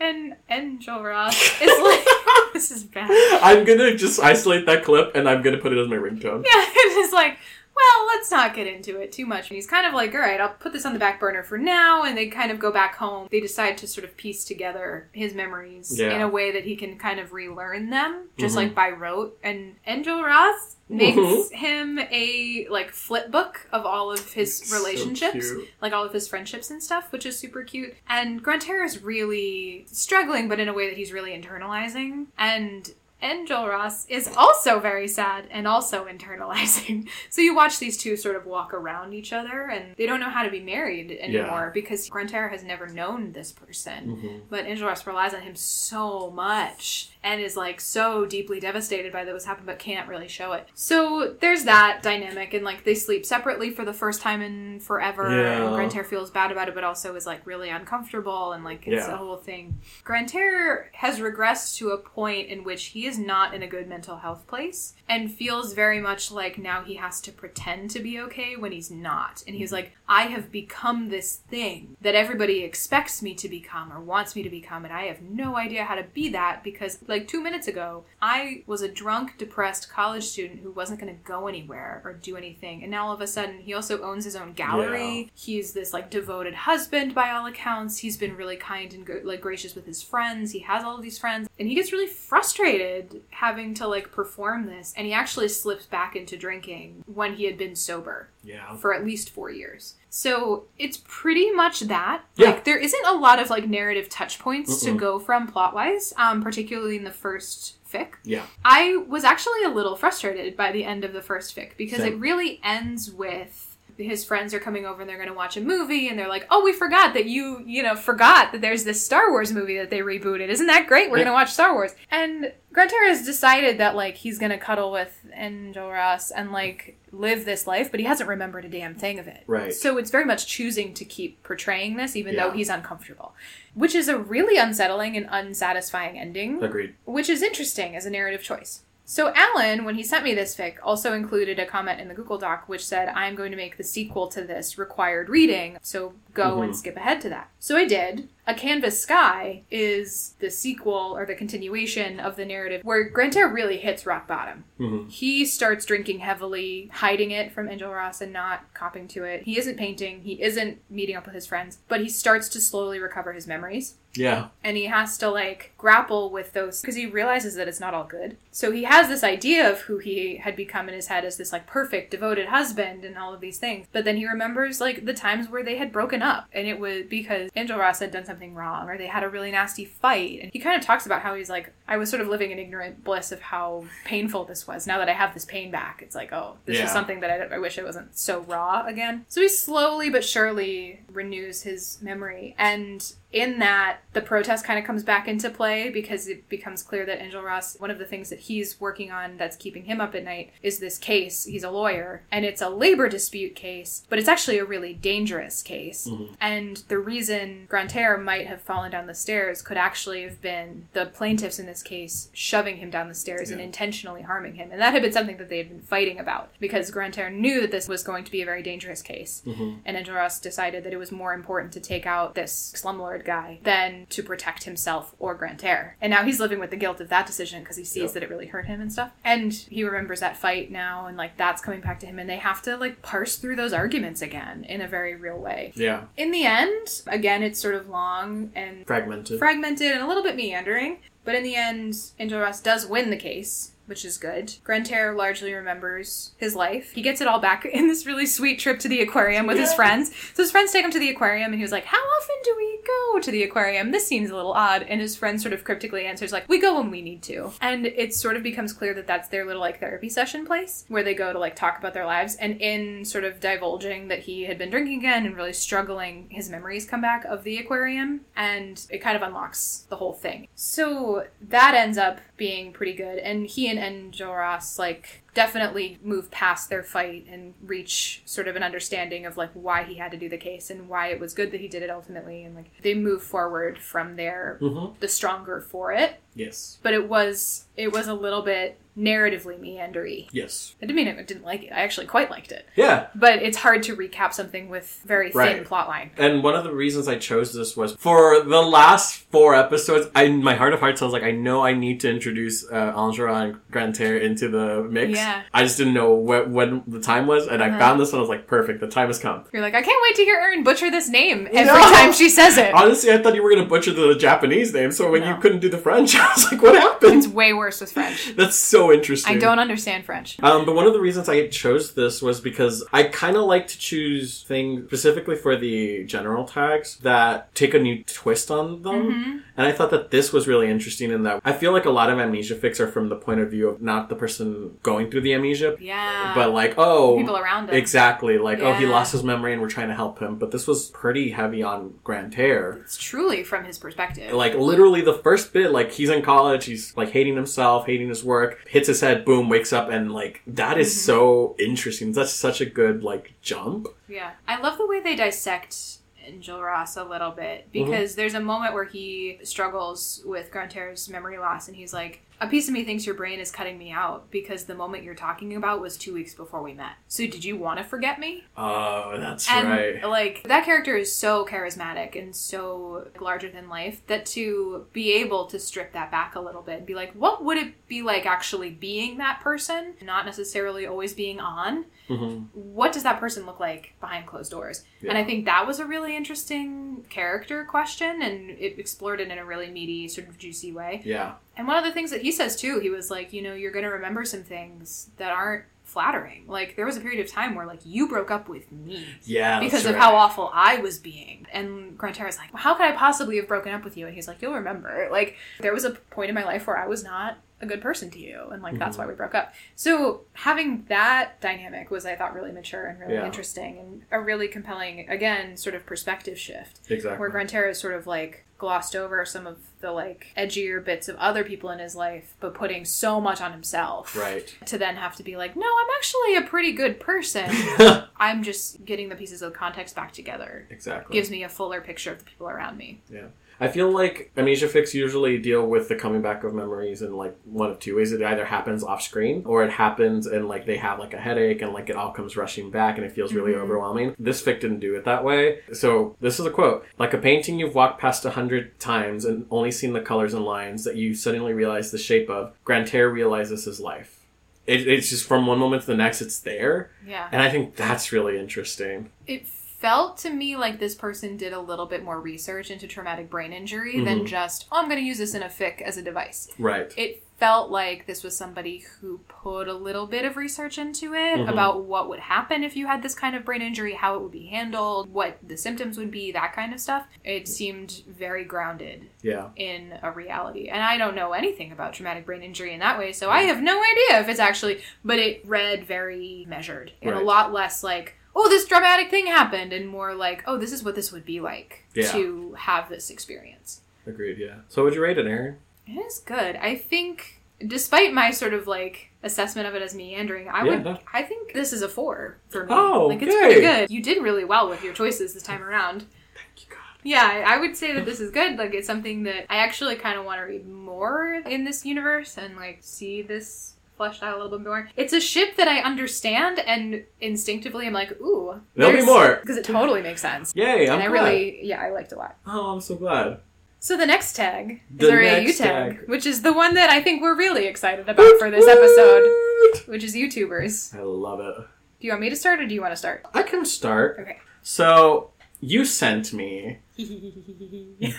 And Angel Ross is like, this is bad. I'm gonna just isolate that clip and I'm gonna put it as my ringtone. Yeah, and it's like, well, let's not get into it too much. And he's kind of like, all right, I'll put this on the back burner for now. And they kind of go back home. They decide to sort of piece together his memories Yeah. in a way that he can kind of relearn them, just Mhm. like by rote. And Angel Ross makes Mhm. him a like flip book of all of his So relationships cute. like all of his friendships and stuff, which is super cute. And Grantera is really struggling, but in a way that he's really internalizing. And Angel Ross is also very sad and also internalizing. So you watch these two sort of walk around each other, and they don't know how to be married anymore because Grantera has never known this person. Mhm. But Angel Ross relies on him so much and is like so deeply devastated by that what's happened but can't really show it. So there's that dynamic and like they sleep separately for the first time in forever Yeah. and Grantaire feels bad about it but also is like really uncomfortable and like it's Yeah. a whole thing. Grantaire has regressed to a point in which he is not in a good mental health place and feels very much like now he has to pretend to be okay when he's not. And he's like, I have become this thing that everybody expects me to become or wants me to become, and I have no idea how to be that because, like, two minutes ago, I was a drunk, depressed college student who wasn't going to go anywhere or do anything. And now all of a sudden, he also owns his own gallery. He's this, like, devoted husband by all accounts. He's been really kind and, like, gracious with his friends. He has all of these friends. And he gets really frustrated having to, like, perform this. And he actually slips back into drinking when he had been sober Yeah. for at least four years. So it's pretty much that. Yeah. Like there isn't a lot of like narrative touch points to Mm-mm. go from plot wise, um, particularly in the first fic. Yeah. I was actually a little frustrated by the end of the first fic because Same. it really ends with his friends are coming over and they're going to watch a movie and they're like, "Oh, we forgot that you, you know, forgot that there's this Star Wars movie that they rebooted. Isn't that great? We're Yeah. going to watch Star Wars." And Grunter has decided that like he's going to cuddle with Angel Ross and like live this life, but he hasn't remembered a damn thing of it. Right. So it's very much choosing to keep portraying this even though he's uncomfortable, which is a really unsettling and unsatisfying ending Agreed. which is interesting as a narrative choice. So Alan, when he sent me this fic, also included a comment in the Google Doc which said, "I'm going to make the sequel to this required reading, so go and Mhm. skip ahead to that." So I did. A Canvas Sky is the sequel or the continuation of the narrative where Grantaire really hits rock bottom. Mhm. He starts drinking heavily, hiding it from Angel Ross and not copping to it. He isn't painting, he isn't meeting up with his friends, but he starts to slowly recover his memories Yeah. and he has to like grapple with those because he realizes that it's not all good. So he has this idea of who he had become in his head as this like perfect, devoted husband and all of these things. But then he remembers like the times where they had broken up and it was because Angel Ross had done something wrong or they had a really nasty fight. And he kind of talks about how he's like, I was sort of living in ignorant bliss of how painful this was. Now that I have this pain back, it's like, oh, this Yeah. is something that I, I wish I wasn't so raw again. So he slowly but surely renews his memory. And in that, the protest kind of comes back into play because it becomes clear that Angel Ross, one of the things that he's working on that's keeping him up at night is this case. He's a lawyer, and it's a labor dispute case, but it's actually a really dangerous case. Mhm. And the reason Grantaire might have fallen down the stairs could actually have been the plaintiffs in this case shoving him down the stairs and intentionally harming him. And that had been something that they had been fighting about because Grantaire knew that this was going to be a very dangerous case. Mhm. And Ross decided that it was more important to take out this slumlord guy than to protect himself or Grantaire. And now he's living with the guilt of that decision because he sees Yep. that it really hurt him and stuff. And he remembers that fight now and like that's coming back to him and they have to like parse through those arguments again in a very real way. Yeah. In the end, again, it's sort of long and Fragmented. fragmented and a little bit meandering, but in the end, Enjolras does win the case, which is good. Grantaire largely remembers his life. He gets it all back in this really sweet trip to the aquarium with his friends. So his friends take him to the aquarium, and he was like, "How often do we go to the aquarium? This seems a little odd." And his friend sort of cryptically answers, "Like, we go when we need to." And it sort of becomes clear that that's their little like therapy session place where they go to like talk about their lives. And in sort of divulging that he had been drinking again and really struggling, his memories come back of the aquarium, and it kind of unlocks the whole thing. So that ends up being pretty good, and he and Enjolras like definitely move past their fight and reach sort of an understanding of like why he had to do the case and why it was good that he did it ultimately and like they move forward from there Mm-hmm. the stronger for it Yes. but it was it was a little bit narratively meandery Yes. i didn't mean i didn't like it i actually quite liked it Yeah. but it's hard to recap something with very thin Right. plot line And one of the reasons I chose this was for the last four episodes. I, my heart of hearts, I was like, I know I need to introduce uh, Angera and Grantaire into the mix. Yeah. I just didn't know wh- when the time was, and I Uh-huh. found this, and I was like, perfect. The time has come. you're like i can't wait to hear erin butcher this name every No. time she says it Honestly, I thought you were gonna butcher the Japanese name, so when you couldn't do the French, I was like, what happened? it's way worse with french That's so interesting. i don't understand french Um, but one of the reasons I chose this was because I kind of like to choose things specifically for the general tags that take a new twist on them. Mhm. And I thought that this was really interesting in that I feel like a lot of amnesia fics are from the point of view of not the person going through the amnesia, yeah but like, oh, people around him exactly, like, oh, he lost his memory and we're trying to help him. But this was pretty heavy on Grantaire. it's truly from his perspective Like literally the first bit, like he's in college, he's like hating himself, hating his work, hits his head, boom, wakes up, and like that is Mm-hmm. so interesting. That's such a good like jump. Yeah. I love the way they dissect Enjolras a little bit mm-hmm. because there's a moment where he struggles with Grantaire's memory loss and he's like, a piece of me thinks your brain is cutting me out because the moment you're talking about was two weeks before we met. So did you want to forget me? Oh, that's and right. like that character is so charismatic and so larger than life that to be able to strip that back a little bit and be like, what would it be like actually being that person, not necessarily always being on? hmm what does that person look like behind closed doors? And I think that was a really interesting character question, and it explored it in a really meaty, sort of juicy way. Yeah. And one of the things that he says too, he was like, you know, you're going to remember some things that aren't flattering. Like there was a period of time where like you broke up with me Yeah. because of how awful I was being. And Grantaire's like, well, how could I possibly have broken up with you? And he's like, you'll remember. Like there was a point in my life where I was not a good person to you, and like that's Mhm. why we broke up. So having that dynamic was, I thought, really mature and really Yeah. interesting, and a really compelling, again, sort of perspective shift Exactly. where Grantaire is sort of like glossed over some of the like edgier bits of other people in his life, but putting so much on himself. Right. To then have to be like, no, I'm actually a pretty good person. I'm just getting the pieces of context back together. exactly. Gives me a fuller picture of the people around me. Yeah. I feel like amnesia fics usually deal with the coming back of memories in like one of two ways. It either happens off screen or it happens and like they have like a headache and like it all comes rushing back and it feels really Mhm. overwhelming. This fic didn't do it that way. So this is a quote. Like a painting you've walked past a hundred times and only seen the colors and lines that you suddenly realize the shape of, Grantaire realizes his life. It, it's just from one moment to the next, it's there. Yeah. And I think that's really interesting. It felt to me like this person did a little bit more research into traumatic brain injury than Mhm. just, oh, I'm going to use this in a fic as a device. Right. It felt like this was somebody who put a little bit of research into it Mhm. about what would happen if you had this kind of brain injury, how it would be handled, what the symptoms would be, that kind of stuff. It seemed very grounded Yeah. in a reality. And I don't know anything about traumatic brain injury in that way, so I have no idea if it's actually, but it read very measured and a lot less like, oh, this dramatic thing happened, and more like, oh, this is what this would be like Yeah. to have this experience. Agreed. Yeah. So would you rate it, Erin? It is good. I think, despite my sort of like assessment of it as meandering, I Yeah, would. I think this is a four for me. Oh, like it's pretty good. You did really well with your choices this time around. Thank you, God. Yeah, I would say that this is good. Like, it's something that I actually kind of want to read more in this universe and like see this fleshed out a little bit more. It's a ship that I understand, and instinctively, I'm like, ooh, There'll be more. because it totally makes sense. Yay! I'm and I glad. really, yeah, I liked it a lot. Oh, I'm so glad. So the next tag is The our AU next tag, tag. which is the one that I think we're really excited about for this episode, which is YouTubers. I love it. Do you want me to start, or do you want to start? I can start. Okay. So you sent me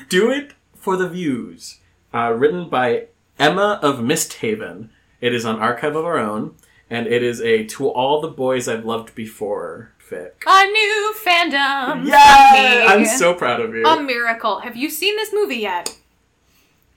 "Do It for the Views," uh, written by Emma of Misthaven. It is on Archive of Our Own, and it is a "To All the Boys I've Loved Before" fic. a new fandom. Yeah, I'm so proud of you. a miracle. Have you seen this movie yet,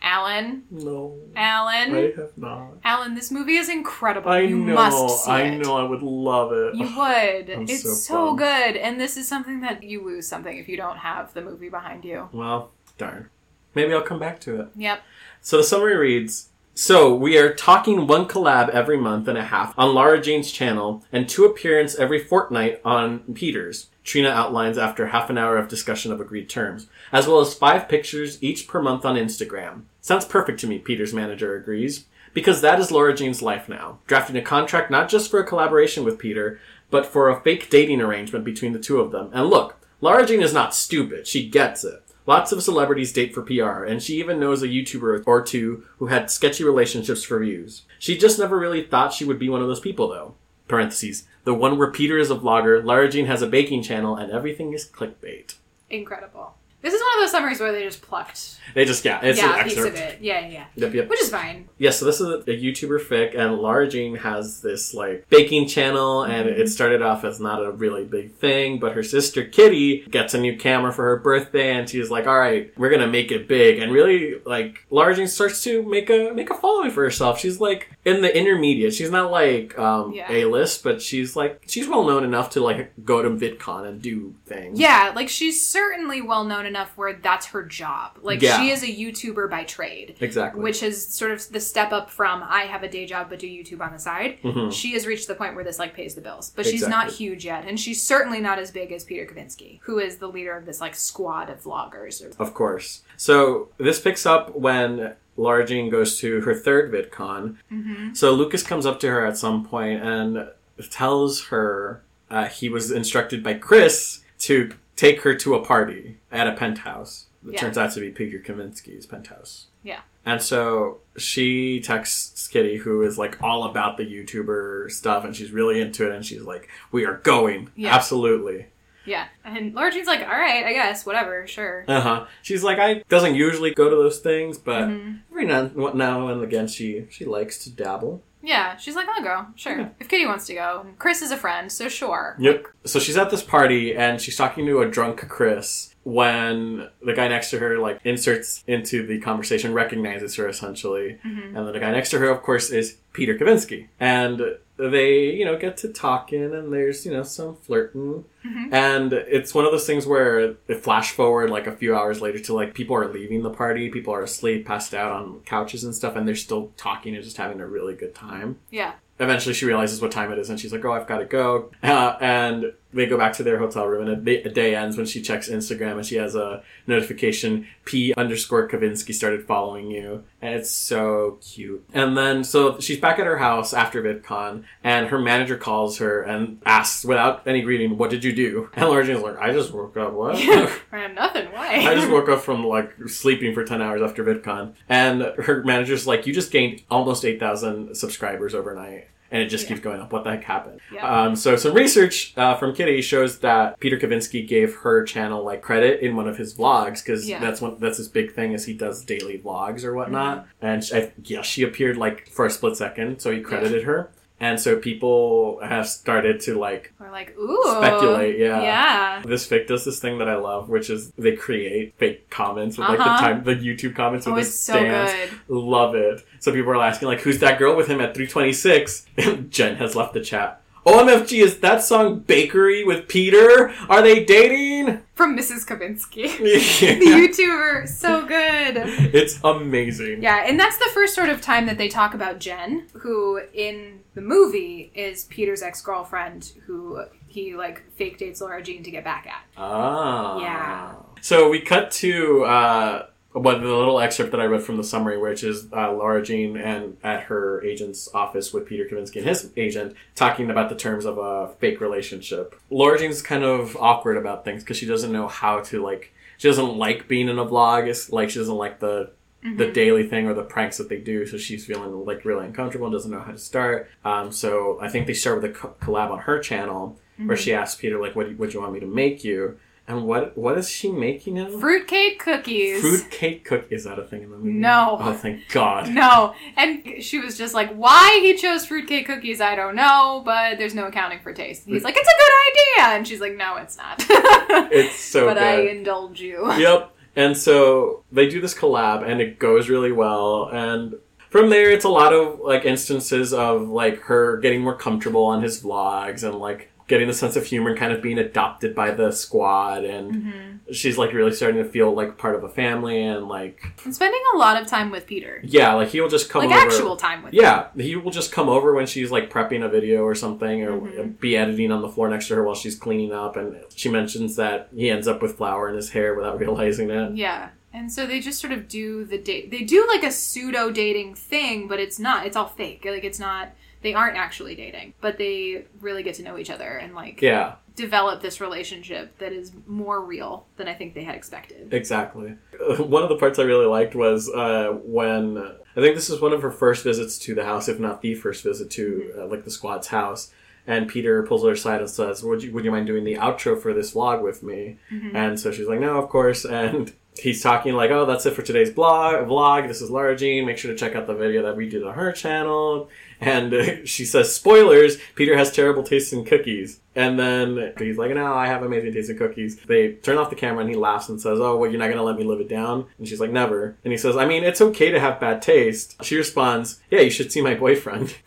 Alan? no, Alan. I have not. Alan, this movie is incredible. I you know. must see I it. know. I would love it. You would. I'm it's so so, good. And this is something that you lose something if you don't have the movie behind you. Well, darn. Maybe I'll come back to it. Yep. So the summary reads So we are talking one collab every month and a half on Laura Jean's channel and two appearance every fortnight on Peter's. Trina outlines after half an hour of discussion of agreed terms, as well as five pictures each per month on Instagram. Sounds perfect to me, Peter's manager agrees. Because that is Laura Jean's life now. Drafting a contract not just for a collaboration with Peter, but for a fake dating arrangement between the two of them. And look, Laura Jean is not stupid. She gets it. Lots of celebrities date for PR, and she even knows a YouTuber or two who had sketchy relationships for views. She just never really thought she would be one of those people, though. Parentheses. The one where Peter is a vlogger, Lara Jean has a baking channel, and everything is clickbait. Incredible. This is one of those summaries where they just plucked They just, yeah, it's yeah, an a piece excerpt. of it. Yeah, yeah. Yep, yep. Which is fine. Yeah, so this is a YouTuber fic, and Lara Jean has this like baking channel, and Mm-hmm. it started off as not a really big thing, but her sister Kitty gets a new camera for her birthday, and she's like, "All right, we're gonna make it big." And really, like Lara Jean starts to make a make a following for herself. She's like in the intermediate. She's not like um, Yeah. a list, but she's like she's well known enough to like go to VidCon and do things. Yeah, like she's certainly well known enough where that's her job. Like Yeah. she is a YouTuber by trade. exactly. Which is sort of the step up from I have a day job but do YouTube on the side. Mhm. She has reached the point where this like pays the bills, but she's not huge yet, and she's certainly not as big as Peter Kavinsky, who is the leader of this like squad of vloggers. Or, Of course. So this picks up when Laura Jean goes to her third VidCon. Mhm. So Lucas comes up to her at some point and tells her uh, he was instructed by Chris to take her to a party at a penthouse. It Yeah. turns out to be Peter Kavinsky's penthouse. Yeah. And so she texts Kitty, who is like all about the YouTuber stuff, and she's really into it, and she's like, "We are going, Yeah. absolutely." yeah, and Laura Jean's like, all right, I guess, whatever, sure. Uh huh. She's like, I doesn't usually go to those things, but Mhm. every now, now and again, she she likes to dabble. Yeah, she's like, I'll go, sure. Yeah. If Kitty wants to go, and Chris is a friend, so sure. Yep. So she's at this party and she's talking to a drunk Chris when the guy next to her like inserts into the conversation, recognizes her essentially, Mhm. and then the guy next to her, of course, is Peter Kavinsky, and they you know get to talking and there's you know some flirting Mhm. and it's one of those things where it flash forward like a few hours later to like people are leaving the party people are asleep passed out on couches and stuff and they're still talking and just having a really good time Yeah. eventually she realizes what time it is and she's like oh i've got to go uh, and they go back to their hotel room and a day, a day ends when she checks instagram and she has a notification p underscore kavinsky started following you and it's so cute and then so she's back at her house after vidcon and her manager calls her and asks without any greeting what did you do and laura jean's like i just woke up what Uh, nothing, why? I just woke up from like sleeping for 10 hours after VidCon. And her manager's like, You just gained almost 8,000 subscribers overnight. And it just Yeah. keeps going up. What the heck happened? Yeah. Um, so some research uh, from Kitty shows that Peter Kavinsky gave her channel like credit in one of his vlogs because Yeah. Mm-hmm. that's one that's his big thing is he does daily vlogs or whatnot. And she, I, yeah, she appeared like for a split second, so he credited her. And so people have started to like We're like, ooh. Speculate, yeah. Yeah. this fic does this thing that I love, which is they create fake comments with like the Uh-huh. time the YouTube comments with Oh, the it's so stands. good. Love it. So people are asking like, "Who's that girl with him at 326?" Jen has left the chat. OMFG, is that song Bakery with Peter? Are they dating? From Mrs. Kavinsky. Yeah. the YouTuber. So good. It's amazing. Yeah, and that's the first sort of time that they talk about Jen, who in the movie is Peter's ex girlfriend, who he like fake dates Laura Jean to get back at. Ah. Yeah. So we cut to uh, what the little excerpt that I read from the summary, which is uh, Laura Jean and at her agent's office with Peter Kavinsky and his agent talking about the terms of a fake relationship. Laura Jean's kind of awkward about things because she doesn't know how to like. She doesn't like being in a vlog. It's like she doesn't like the the daily thing or the pranks that they do. So she's feeling like really uncomfortable and doesn't know how to start. Um, so I think they start with a co- collab on her channel where she asks Peter like, "What do you, what do you want me to make you?" And what what is she making him? Fruitcake cookies. Fruit cake cook is that a thing in the movie? No. Oh, thank God. No. And she was just like, why he chose fruitcake cookies, I don't know, but there's no accounting for taste. And he's like, it's a good idea. And she's like, no, it's not. It's so good. but good. I indulge you. yep. And so they do this collab, and it goes really well. And from there, it's a lot of like instances of like her getting more comfortable on his vlogs and like getting the sense of humor and kind of being adopted by the squad. And Mm-hmm. she's like really starting to feel like part of a family and like And spending a lot of time with Peter. yeah, like he will just come Like over. actual time with him. Yeah, he will just come over when she's like prepping a video or something, or Mm-hmm. be editing on the floor next to her while she's cleaning up. And she mentions that he ends up with flour in his hair without realizing it. Yeah. And so they just sort of do the date. They do like a pseudo dating thing, but it's not. It's all fake. Like it's not. They aren't actually dating, but they really get to know each other and like Yeah, develop this relationship that is more real than I think they had expected. exactly. One of the parts I really liked was uh, when I think this is one of her first visits to the house, if not the first visit to uh, like the squad's house. And Peter pulls her aside and says, "Would you would you mind doing the outro for this vlog with me?" And so she's like, "No, of course." And he's talking like, "Oh, that's it for today's blog vlog. This is Laura Jean. Make sure to check out the video that we did on her channel." And uh, she says, "Spoilers: Peter has terrible taste in cookies." And then he's like, "No, I have amazing taste in cookies." They turn off the camera and he laughs and says, "Oh, well, you're not gonna let me live it down?" And she's like, "Never." And he says, "I mean, it's okay to have bad taste." She responds, "Yeah, you should see my boyfriend."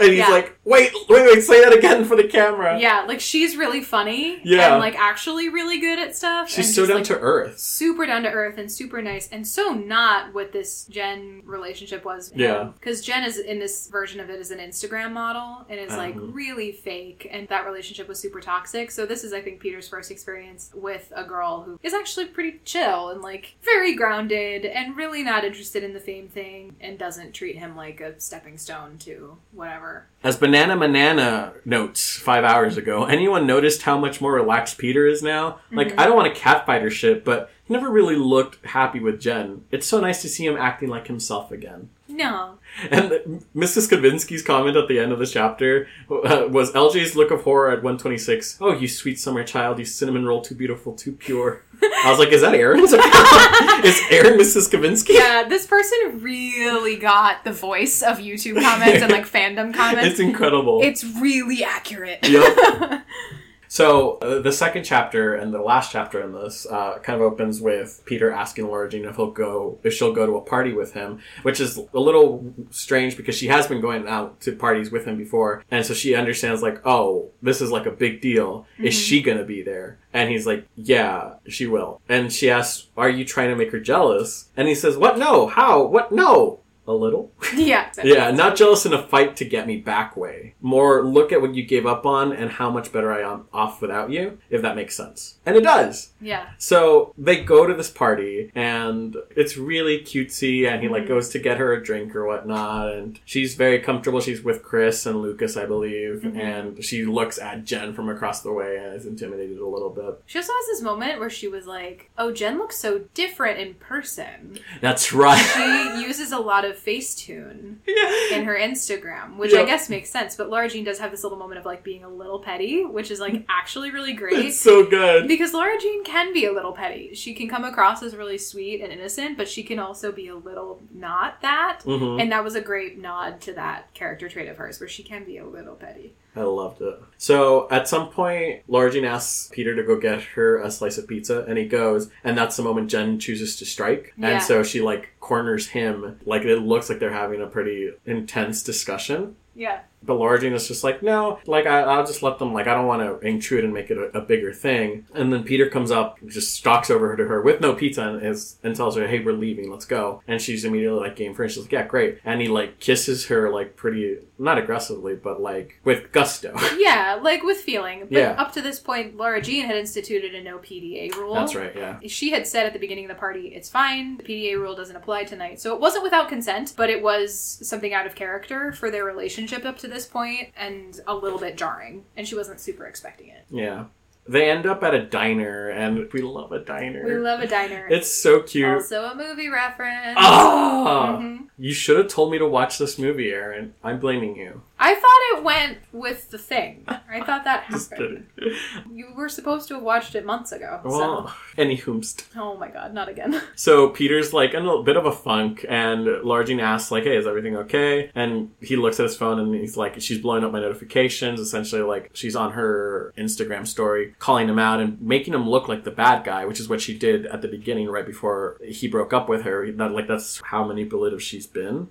And he's Yeah. like, wait, wait, wait, say that again for the camera. Yeah, like she's really funny. Yeah. And like actually really good at stuff. She's so down like, to earth. super down to earth and super nice and so not what this Jen relationship was. Yeah. Because Jen is in this version of it is an Instagram model and is like Uh-huh. really fake and that relationship was super toxic. So this is I think Peter's first experience with a girl who is actually pretty chill and like very grounded and really not interested in the fame thing and doesn't treat him like a stepping stone to whatever. As Banana Manana notes five hours ago, anyone noticed how much more relaxed Peter is now? Like, Mm-hmm. I don't want to catfight or shit, but he never really looked happy with Jen. It's so nice to see him acting like himself again. No. And Mrs. Kavinsky's comment at the end of this chapter uh, was LJ's look of horror at 126. Oh, you sweet summer child, you cinnamon roll, too beautiful, too pure. I was like, is that Erin's account? is Aaron Mrs. Kavinsky? Yeah, this person really got the voice of YouTube comments and like fandom comments. It's incredible. It's really accurate. Yep. So uh, the second chapter and the last chapter in this uh, kind of opens with Peter asking Laura Jean if he'll go, if she'll go to a party with him, which is a little strange because she has been going out to parties with him before, and so she understands like, oh, this is like a big deal. Is she gonna be there? And he's like, yeah, she will. And she asks, are you trying to make her jealous? And he says, what? No. How? What? No. A little. yeah. Yeah, not jealous in a fight to get me back way. More look at what you gave up on and how much better I am off without you, if that makes sense. And it does. Yeah. So they go to this party and it's really cutesy and he Mm-hmm. like goes to get her a drink or whatnot and she's very comfortable. She's with Chris and Lucas, I believe, Mm-hmm. and she looks at Jen from across the way and is intimidated a little bit. She also has this moment where she was like, "Oh, Jen looks so different in person." That's right. She uses a lot of Facetune yeah. in her Instagram, which I guess makes sense. But Laura Jean does have this little moment of like being a little petty, which is like actually really great. It's so good. Because Laura Jean can be a little petty. She can come across as really sweet and innocent, but she can also be a little not that. Mhm. And that was a great nod to that character trait of hers, where she can be a little petty. I loved it. So at some point, Laura Jean asks Peter to go get her a slice of pizza, and he goes, and that's the moment Jen chooses to strike. Yeah. And so she like corners him, like it looks like they're having a pretty intense discussion. Yeah. But Laura Jean is just like, no, like I, I'll just let them. Like I don't want to intrude and make it a, a bigger thing. And then Peter comes up, just stalks over to her with no pizza and is and tells her, hey, we're leaving, let's go. And she's immediately like game for it. She's like, yeah, great. And he like kisses her like pretty, not aggressively, but like with gusto. Yeah, like with feeling. But Yeah. up to this point, Laura Jean had instituted a no PDA rule. That's right. Yeah. She had said at the beginning of the party, it's fine, the PDA rule doesn't apply tonight. So it wasn't without consent, but it was something out of character for their relationship up to this point and a little bit jarring. And she wasn't super expecting it. Yeah. They end up at a diner, and we love a diner. We love a diner. It's so cute. also a movie reference. Ah! Mhm. You should have told me to watch this movie, Erin. I'm blaming you. I thought it went with the thing. I thought that happened. You were supposed to have watched it months ago. Well, any whomst. Oh my god, not again. So Peter's like in a bit of a funk, and Jean asks like, "Hey, is everything okay?" And he looks at his phone, and he's like, "She's blowing up my notifications." Essentially, like she's on her Instagram story, calling him out and making him look like the bad guy, which is what she did at the beginning, right before he broke up with her. That like that's how manipulative she's been.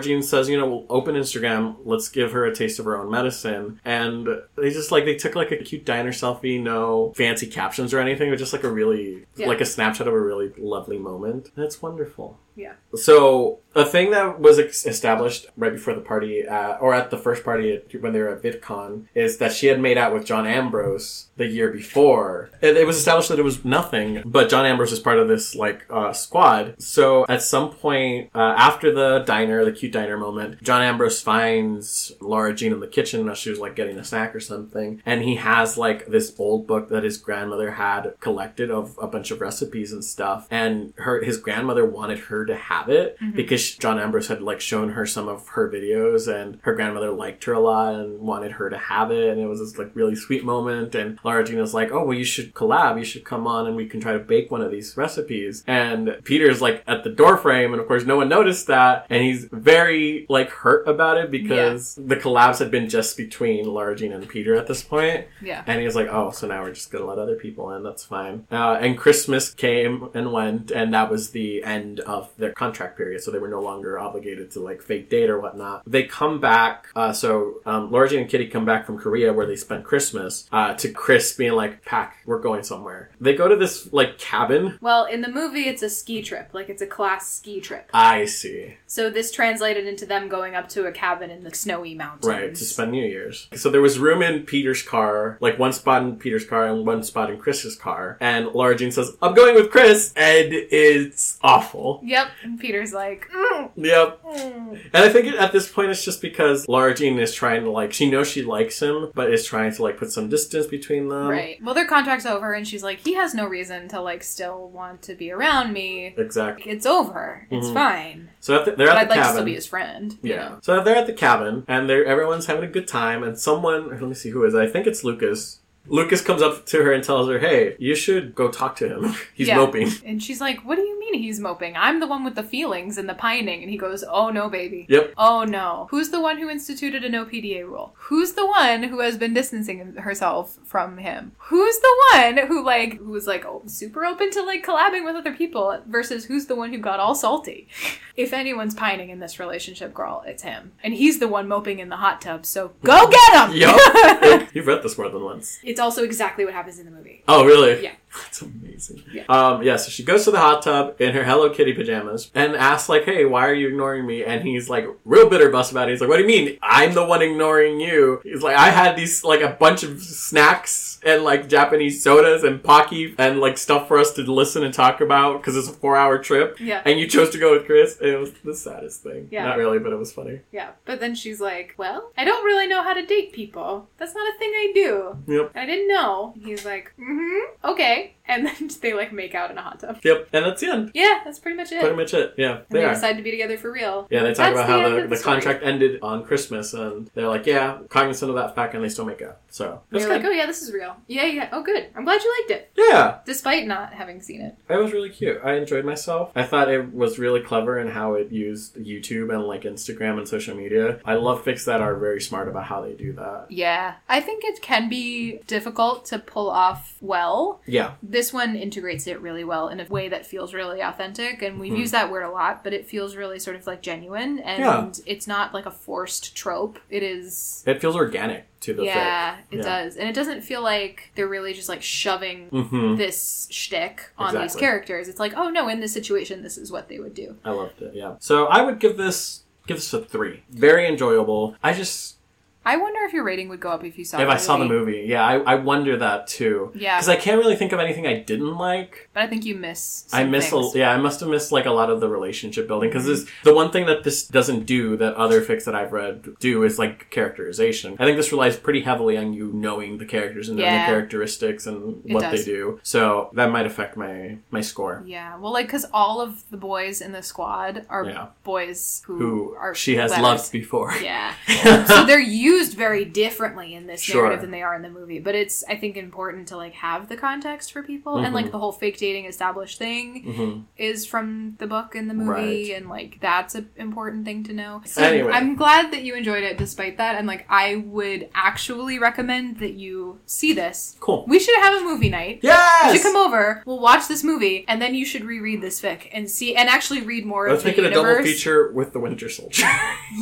Jean says, you know, we'll open Instagram, let's give her a taste of her own medicine. And they just like, they took like a cute diner selfie, no fancy captions or anything, but just like a really, Yeah. like a snapshot of a really lovely moment. It's wonderful. Yeah. So a thing that was established right before the party, uh, or at the first party when they were at VidCon, is that she had made out with John Ambrose the year before. It, it was established that it was nothing, but John Ambrose is part of this like uh, squad. So at some point uh, after the diner, the cute diner moment, John Ambrose finds Laura Jean in the kitchen as she was like getting a snack or something, and he has like this old book that his grandmother had collected of a bunch of recipes and stuff, and her his grandmother wanted her to have it because John Ambrose had like shown her some of her videos, and her grandmother liked her a lot and wanted her to have it, and it was this like really sweet moment. And Laura Jean was like, "Oh well, you should collab. You should come on, and we can try to bake one of these recipes." And Peter's like at the door frame, and of course, no one noticed that, and he's very like hurt about it because the collabs had been just between Laura Jean and Peter at this point. Yeah. And he was like, "Oh, so now we're just gonna let other people in. That's fine." Uh, and Christmas came and went, and that was the end of their contract period. So they were no longer obligated to like fake date or whatnot. They come back. Uh, so um, Laura Jean and Kitty come back from Korea where they spent Christmas. Uh, to Chris being like, "Pack, we're going somewhere." They go to this like cabin. Well, in the movie, it's a ski trip. Like, it's a class ski trip. I see. So this translated into them going up to a cabin in the snowy mountains. Right, to spend New Year's. So there was room in Peter's car, like one spot in Peter's car and one spot in Chris's car. And Laura Jean says, I'm going with Chris. And it's awful. Yep. And Peter's like, mm, Yep. mm. And I think at this point it's just because Laura Jean is trying to like, she knows she likes him, but is trying to like put some distance between them. right. Well, their contract's over, and she's like, he has no reason to like still want to be around me. Exactly. It's over. It's Mhm. fine. So at the, they're But at I'd the like to cabin. still be his friend. you Yeah. know? So they're at the cabin and they're everyone's having a good time and someone let me see who is it. I think it's Lucas. Lucas comes up to her and tells her, "Hey, you should go talk to him. He's Yeah. moping." And she's like, What do you mean he's moping? I'm the one with the feelings and the pining. And he goes, Oh no, baby. Yep. Oh no. Who's the one who instituted a no PDA rule? Who's the one who has been distancing herself from him? Who's the one who, like, who was like oh, super open to, like, collabing with other people versus who's the one who got all salty? If anyone's pining in this relationship, girl, it's him. And he's the one moping in the hot tub, so go get him! Yup. You've read this more than once. it's also exactly what happens in the movie. Oh, really? Yeah. That's amazing. Yeah. Um, yeah, so she goes to the hot tub in her Hello Kitty pajamas and asks, like, hey, why are you ignoring me? And he's like, real bitter bus about it. He's like, what do you mean? I'm the one ignoring you. He's like, I had these, like, a bunch of snacks and, like, Japanese sodas and Pocky and, like, stuff for us to listen and talk about because it's a four hour trip. Yeah. And you chose to go with Chris. It was the saddest thing. Yeah. Not really, but it was funny. Yeah. But then she's like, Well, I don't really know how to date people. That's not a thing I do. Yep. I didn't know. He's like, mm-hmm, okay. And then they like make out in a hot tub. Yep. And that's the end. Yeah, that's pretty much it. Pretty much it. Yeah. and they are. decide to be together for real. Yeah, they talk That's about the how the, the, the contract ended on Christmas, and they're like, yeah, cognizant of that fact, and they still make out. So They're it's like, oh yeah, this is real. Yeah, yeah. Oh good. I'm glad you liked it, yeah, despite not having seen it. it was really cute. I enjoyed myself. I thought it was really clever in how it used YouTube and like Instagram and social media. I love fics that are very smart about how they do that. Yeah, I think it can be difficult to pull off well. Yeah, This this one integrates it really well in a way that feels really authentic. And we've Mhm. used that word a lot, but it feels really sort of like genuine. And Yeah. it's not like a forced trope. It is. It feels organic to the yeah, it Yeah. does. And it doesn't feel like they're really just like shoving fic. hmm this shtick on these characters. It's like, oh no, in this situation, this is what they would do. I loved it. Yeah. So I would give this give this a three. Very enjoyable. I just I wonder if your rating would go up if you saw. if the I saw the movie. movie, yeah, I, I wonder that too. Yeah. Because I can't really think of anything I didn't like. But I think you miss. I miss, a, yeah, I must have missed like a lot of the relationship building because Mm-hmm. this the one thing that this doesn't do that other fics that I've read do is like characterization. I think this relies pretty heavily on you knowing the characters and knowing Yeah. the characteristics and It what does. they do. So that might affect my my score. Yeah, well, like because all of the boys in the squad are Yeah. boys who, Who are she has letters. loved before. Yeah, so they're used very differently in this Sure. narrative than they are in the movie. But it's I think important to like have the context for people and like Mhm. the whole fake dating established thing hmm is from the book and the movie, Right. and like that's an important thing to know. So Anyway. I'm glad that you enjoyed it despite that, and like I would actually recommend that you see this. Cool. We should have a movie night. Yes. You should come over. We'll watch this movie, and then you should reread this fic and see, and actually read more Let's of the make it a double feature with the Winter Soldier.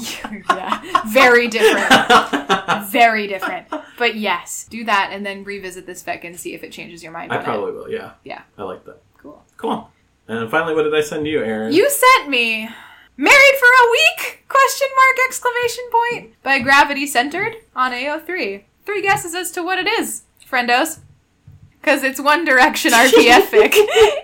yeah, very different, very different. But yes, do that, and then revisit this fic and see if it changes your mind. I on it. probably will. Yeah. Yeah. I like that. Cool. Cool. And finally, what did I send you, Erin? You sent me married for a week? Question mark exclamation point by Gravity Centered on AO3. Three guesses as to what it is, friendos. Because it's One Direction RPF fic.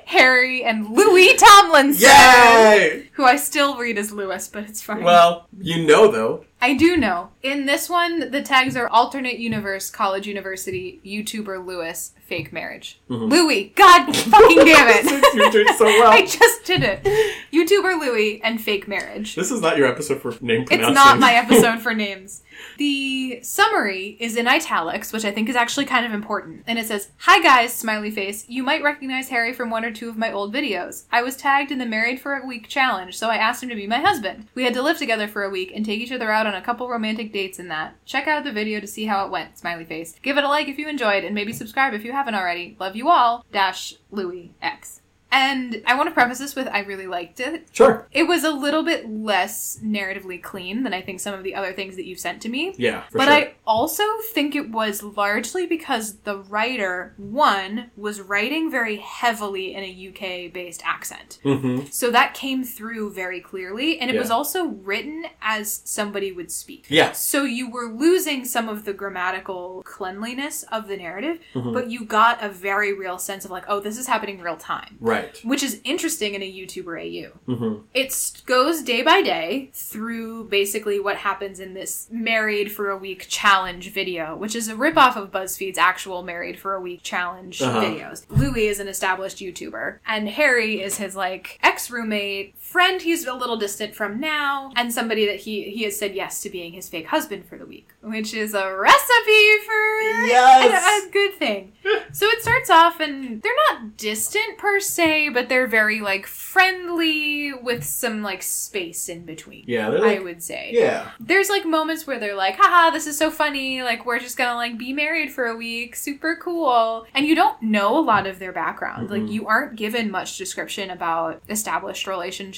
Harry and Louis Tomlinson. Yay! Who I still read as Lewis, but it's fine. Well, you know though. I do know. In this one, the tags are alternate universe, college university, YouTuber Lewis, fake marriage. Mhm. Louis, god fucking damn it. You're doing so well. I just did it. YouTuber Louis and fake marriage. This is not your episode for name It's pronouncing. not my episode for names. The summary is in italics, which I think is actually kind of important. And it says, Hi guys, smiley face. You might recognize Harry from one or two of my old videos. I was tagged in the Married for a Week challenge, so I asked him to be my husband. We had to live together for a week and take each other out on a couple romantic dates in that. Check out the video to see how it went, smiley face. Give it a like if you enjoyed, and maybe subscribe if you haven't already. Love you all. Dash Louis X. And I want to preface this with I really liked it. Sure. It was a little bit less narratively clean than I think some of the other things that you've sent to me. Yeah, but sure. I also think it was largely because the writer, one, was writing very heavily in a UK based accent. Mm-hmm. So that came through very clearly. And it Yeah. was also written as somebody would speak. Yes. So you were losing some of the grammatical cleanliness of the narrative, Mhm. but you got a very real sense of like, oh, this is happening real time. Right. Which is interesting in a YouTuber AU. Mm-hmm. It goes day by day through basically what happens in this Married for a Week challenge video, which is a ripoff of BuzzFeed's actual Married for a Week challenge Uh-huh. videos. Louis is an established YouTuber, and Harry is his like ex roommate friend he's a little distant from now, and somebody that he he has said yes to being his fake husband for the week, which is a recipe for Yes! a, a good thing. So it starts off, and they're not distant per se, but they're very like friendly with some like space in between. Yeah, they're I would say. yeah. There's like moments where they're like, haha, this is so funny. Like, we're just gonna like be married for a week. Super cool. And you don't know a lot of their background. Like, Mhm. you aren't given much description about established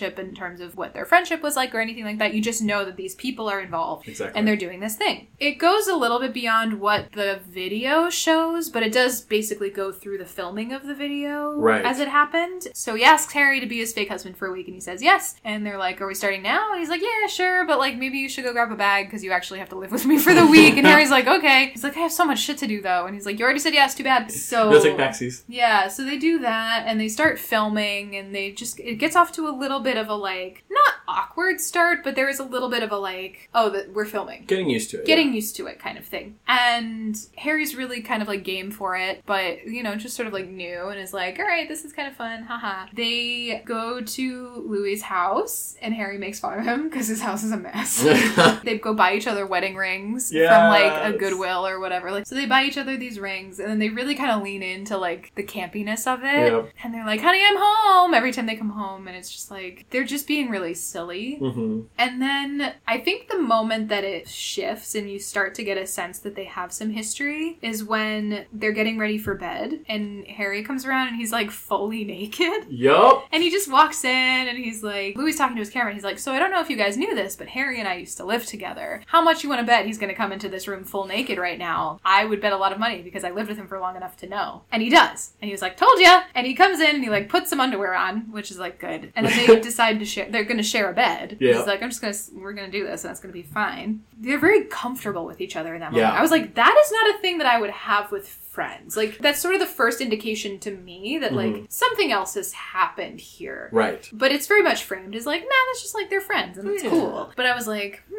relationship in terms of what their friendship was like or anything like that. You just know that these people are involved Exactly. and they're doing this thing. It goes a little bit beyond what the video shows, but it does basically go through the filming of the video Right. as it happened. So he asks Harry to be his fake husband for a week, and he says yes. And they're like, "Are we starting now?" And he's like, "Yeah, sure, but like maybe you should go grab a bag because you actually have to live with me for the week." And Harry's like, "Okay." He's like, "I have so much shit to do though," and he's like, "You already said yes. Too bad." So They'll take backsies. yeah, so they do that and they start filming and they just it gets off to a little bit of a like not awkward start, but there is a little bit of a like, oh, that we're filming. Getting used to it. Getting used to it kind of thing. And Harry's really kind of like game for it, but you know, just sort of like new and is like, all right, this is kind of fun, haha. They go to Louis's house and Harry makes fun of him because his house is a mess. They go buy each other wedding rings Yes. from like a Goodwill or whatever. Like so they buy each other these rings and then they really kind of lean into like the campiness of it. Yep. And they're like, "Honey, I'm home." Every time they come home and it's just like they're just being really silly. hmm And then I think the moment that it shifts and you start to get a sense that they have some history is when they're getting ready for bed and Harry comes around and he's like fully naked. Yup. And he just walks in and he's like, Louis talking to his camera. And he's like, So I don't know if you guys knew this, but Harry and I used to live together. How much you want to bet he's going to come into this room full naked right now? I would bet a lot of money because I lived with him for long enough to know. And he does. And he was like, Told ya. And he comes in and he like puts some underwear on, which is like good. And then they decide to share, they're going to share a bed. Yeah. He's like, I'm just going to, we're going to do this and it's going to be fine. They're very comfortable with each other in that moment. Yeah. I was like, That is not a thing that I would have with friends. Like, that's sort of the first indication to me that like something else has happened here. Right. But it's very much framed as like, nah, that's just like they're friends and it's Yeah. cool. But I was like,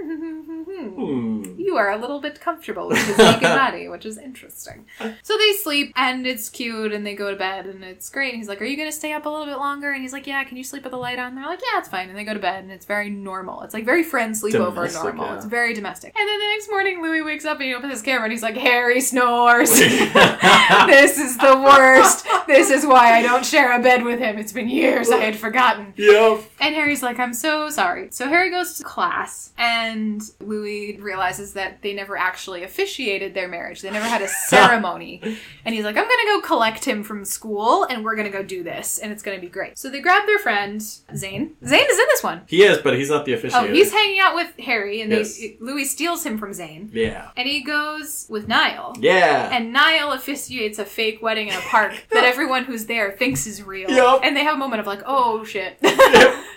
Hmm. you are a little bit comfortable with his naked body, which is interesting. So they sleep and it's cute and they go to bed and it's great. And he's like, Are you going to stay up a little bit longer? And he's like, Yeah, can you sleep with the light on? And they're like, Yeah, it's fine. And they go to bed and it's very normal. It's like very friends sleepover Domestic, normal. yeah. It's very domestic. And then the next morning, Louis wakes up and he opens his camera and he's like, Harry snores. this is the worst. This is why I don't share a bed with him. It's been years. I had forgotten. Yup. And Harry's like, I'm so sorry. So Harry goes to class, and Louis realizes that they never actually officiated their marriage. They never had a ceremony. and he's like, I'm gonna go collect him from school, and we're gonna go do this, and it's gonna be great. So they grab their friend, Zayn. Zayn is in this one. He is, but he's not the Oh, he's hanging out with Harry, and Yes. they, Louis steals him from Zayn. Yeah. And he goes with Niall. Yeah. And Niall officiates a fake wedding in a park that everyone who's there thinks is real. Yup. And they have a moment of like, oh shit.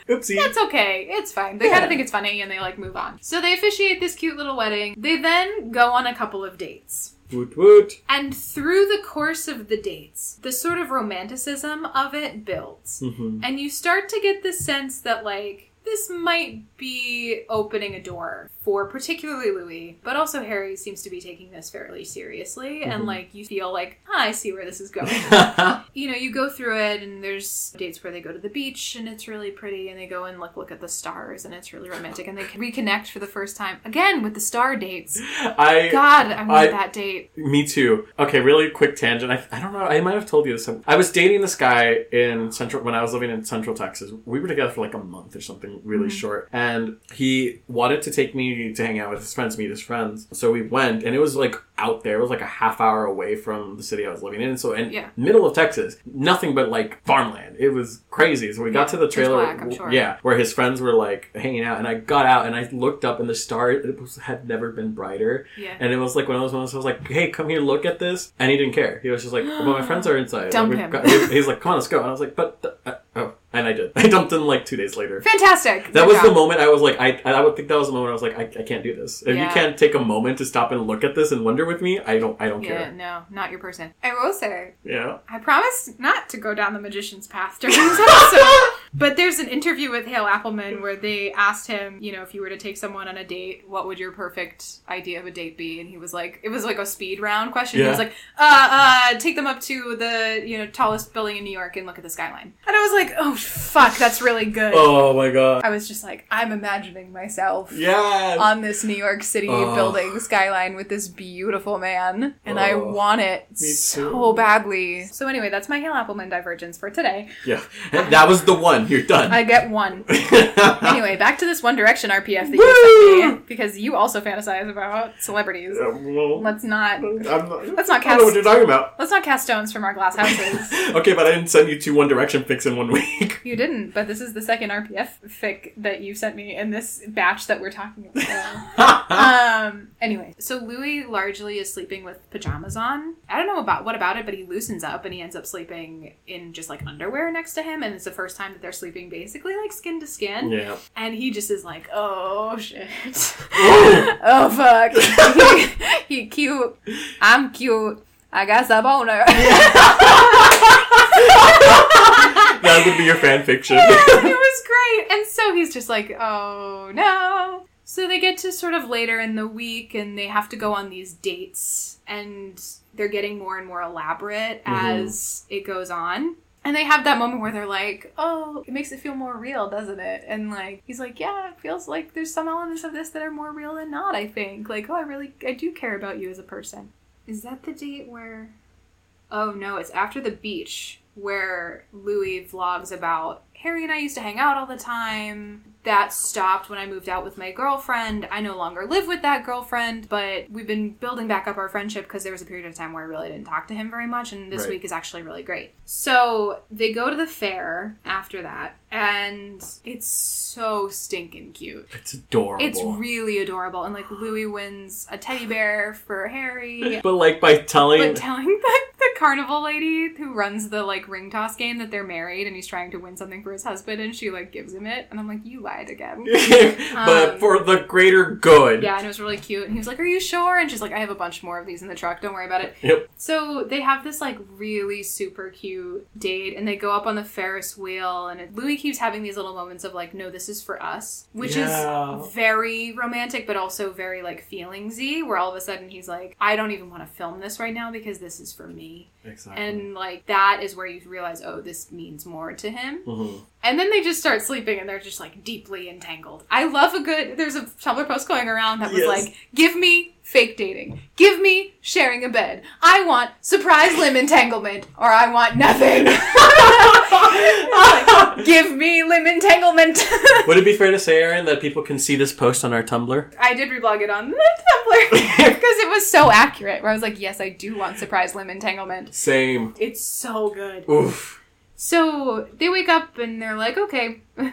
Oopsie. It's okay. It's fine. They Yeah. kind of think it's funny and they like move on. So they officiate this cute little wedding. They then go on a couple of dates. Woot woot. And through the course of the dates, the sort of romanticism of it builds. hmm And you start to get the sense that, like, this might be opening a door for particularly Louis, but also Harry seems to be taking this fairly seriously. And, Mhm. like, you feel like, ah, I see where this is going. you know, you go through it, and there's dates where they go to the beach, and it's really pretty, and they go and look look at the stars, and it's really romantic, and they can reconnect for the first time again with the star dates. I. God, I want that date. Me too. Okay, really quick tangent. I, I don't know. I might have told you this. I was dating this guy in Central when I was living in Central Texas. We were together for like a month or something, really short. And he wanted to take me to hang out with his friends, meet his friends. So we went, and it was like out there. It was like a half hour away from the city I was living in. So and Yeah. middle of Texas, nothing but like farmland. It was crazy. So we got to the trailer. black, I'm sure. Yeah, where his friends were like hanging out, and I got out and I looked up, and the star it was, had never been brighter. Yeah. And it was like one of those moments I was like, hey, come here, look at this. And he didn't care. He was just like, well, my friends are inside. Dump We've him. got- he's like, come on, let's go. And I was like, but, uh, oh. And I did. I dumped him like two days later. Fantastic. That Good was the moment I was like, I, I would think that was the moment I was like, I, I can't do this. If Yeah. you can't take a moment to stop and look at this and wonder with me, I don't, I don't Yeah, care. no, not your person. I will say, Yeah. I promise not to go down the magician's path during this episode. But there's an interview with Hale Appleman where they asked him, you know, if you were to take someone on a date, what would your perfect idea of a date be? And he was like, it was like a speed round question. He was like, uh, uh, take them up to the, you know, tallest building in New York and look at the skyline. And I was like, oh, fuck, that's really good. Oh my god. I was just like, I'm imagining myself Yes. on this New York City Oh. building skyline with this beautiful man, and I Oh. want it so badly. So anyway, that's my Hale Appleman divergence for today. yeah. That was the one. You're done. I get one. anyway, back to this One Direction RPF that you sent me because you also fantasize about celebrities. Well, Let's not not, let's not I don't know what cast you're talking about. let's not cast stones from our glass houses. okay, but I didn't send you two One Direction fics in one week. You didn't, but this is the second RPF fic that you sent me in this batch that we're talking about. um anyway so louis largely is sleeping with pajamas on i don't know about what about it but he loosens up and he ends up sleeping in just like underwear next to him and it's the first time that they're sleeping basically like skin to skin yeah. and he just is like oh shit oh fuck he, he cute i'm cute i got a boner That would be your fan fiction. it was great. And so he's just like, oh no. So they get to sort of later in the week and they have to go on these dates and they're getting more and more elaborate Mm-hmm. as it goes on. And they have that moment where they're like, "Oh, it makes it feel more real, doesn't it?" And like he's like, "Yeah, it feels like there's some elements of this that are more real than not. I think like, oh, I really, I do care about you as a person." Is that the date where? Oh no, it's after the beach where Louis vlogs about Harry and I used to hang out all the time. That stopped when I moved out with my girlfriend. I no longer live with that girlfriend, but we've been building back up our friendship because there was a period of time where I really didn't talk to him very much, and this Right. week is actually really great. So they go to the fair after that, and it's so stinking cute. It's adorable. It's really adorable, and like Louis wins a teddy bear for Harry. but like by telling But telling the, the carnival lady who runs the like ring toss game that they're married and he's trying to win something for his husband and she like gives him it and I'm like, You lied again. but Um, for the greater good. Yeah, and it was really cute. And he was like, Are you sure? And she's like, I have a bunch more of these in the truck, don't worry about it. Yep. So they have this like really super cute date and they go up on the Ferris wheel and it, Louis keeps having these little moments of like, No, this is for us. Which Yeah. is very romantic but also very like feelingsy, where all of a sudden he's like, I don't even want to film this right now because this is for me me Exactly. And like that is where you realize, oh, this means more to him. Mhm. And then they just start sleeping and they're just like deeply entangled. I love a good there's a Tumblr post going around that was Yes. like, give me fake dating. Give me sharing a bed. I want surprise limb entanglement or I want nothing. Like, give me limb entanglement. Would it be fair to say, Erin, that people can see this post on our Tumblr? I did reblog it on the Tumblr because it was so accurate. Where I was like, yes, I do want surprise limb entanglement. Same. It's so good. Oof. So they wake up and they're like, okay.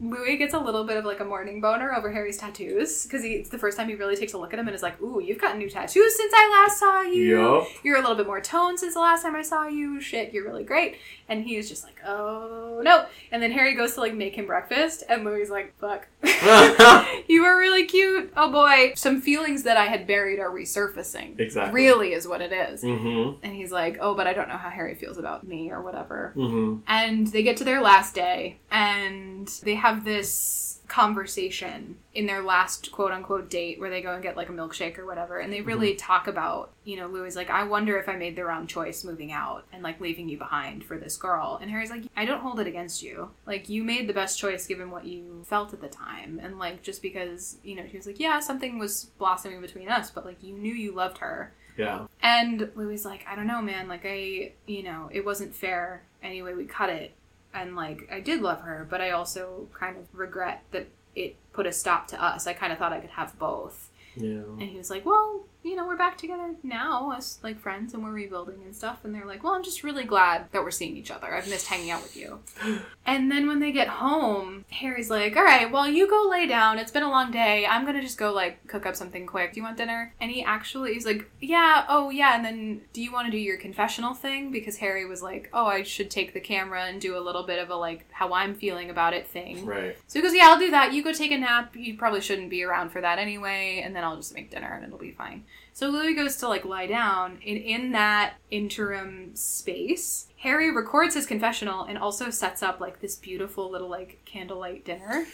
Louis gets a little bit of like a morning boner over Harry's tattoos because it's the first time he really takes a look at him and is like, "Ooh, you've gotten new tattoos since I last saw you. Yup. You're a little bit more toned since the last time I saw you. Shit, you're really great." And he is just like, "Oh no!" And then Harry goes to like make him breakfast, and Louis like, "Fuck, you are really cute. Oh boy." Some feelings that I had buried are resurfacing. Exactly. really is what it is. Mm-hmm. And he's like, "Oh, but I don't know how Harry feels about me or whatever." Mm-hmm. And they get to their last day and they have this conversation in their last quote unquote date where they go and get like a milkshake or whatever and they mhm. really talk about you know louis like i wonder if i made the wrong choice moving out and like leaving you behind for this girl and harry's like i don't hold it against you like you made the best choice given what you felt at the time and like just because you know she was like yeah something was blossoming between us but like you knew you loved her Yeah. and Louis like, I don't know, man. Like, I, you know, it wasn't fair anyway. We cut it. And, like, I did love her, but I also kind of regret that it put a stop to us. I kind of thought I could have both. Yeah. And he was like, well, you know, we're back together now as, like, friends and we're rebuilding and stuff. And they're like, well, I'm just really glad that we're seeing each other. I've missed hanging out with you. And then when they get home, Harry's like, all right, well, you go lay down. It's been a long day. I'm going to just go, like, cook up something quick. Do you want dinner? And he actually, he's like, yeah, oh, yeah. And then do you want to do your confessional thing? Because Harry was like, oh, I should take the camera and do a little bit of a, like, how I'm feeling about it thing. Right. So he goes, yeah, I'll do that. You go take a nap. You probably shouldn't be around for that anyway. And then I'll just make dinner and it'll be fine. So Louis goes to like lie down, and in that interim space, Harry records his confessional and also sets up like this beautiful little like candlelight dinner.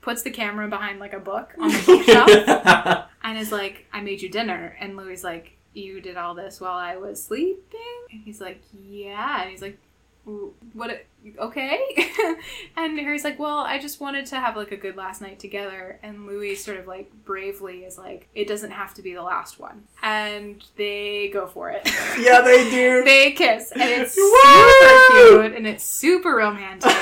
Puts the camera behind like a book on the bookshelf and is like, "I made you dinner." And Louis is like, "You did all this while I was sleeping?" And he's like, "Yeah." And he's like, "W- "What? Okay." and Harry's like, "Well, I just wanted to have like a good last night together." And Louis sort of like bravely is like, "It doesn't have to be the last one." And they go for it. yeah, they do. they kiss, and it's Woo! super cute and it's super romantic.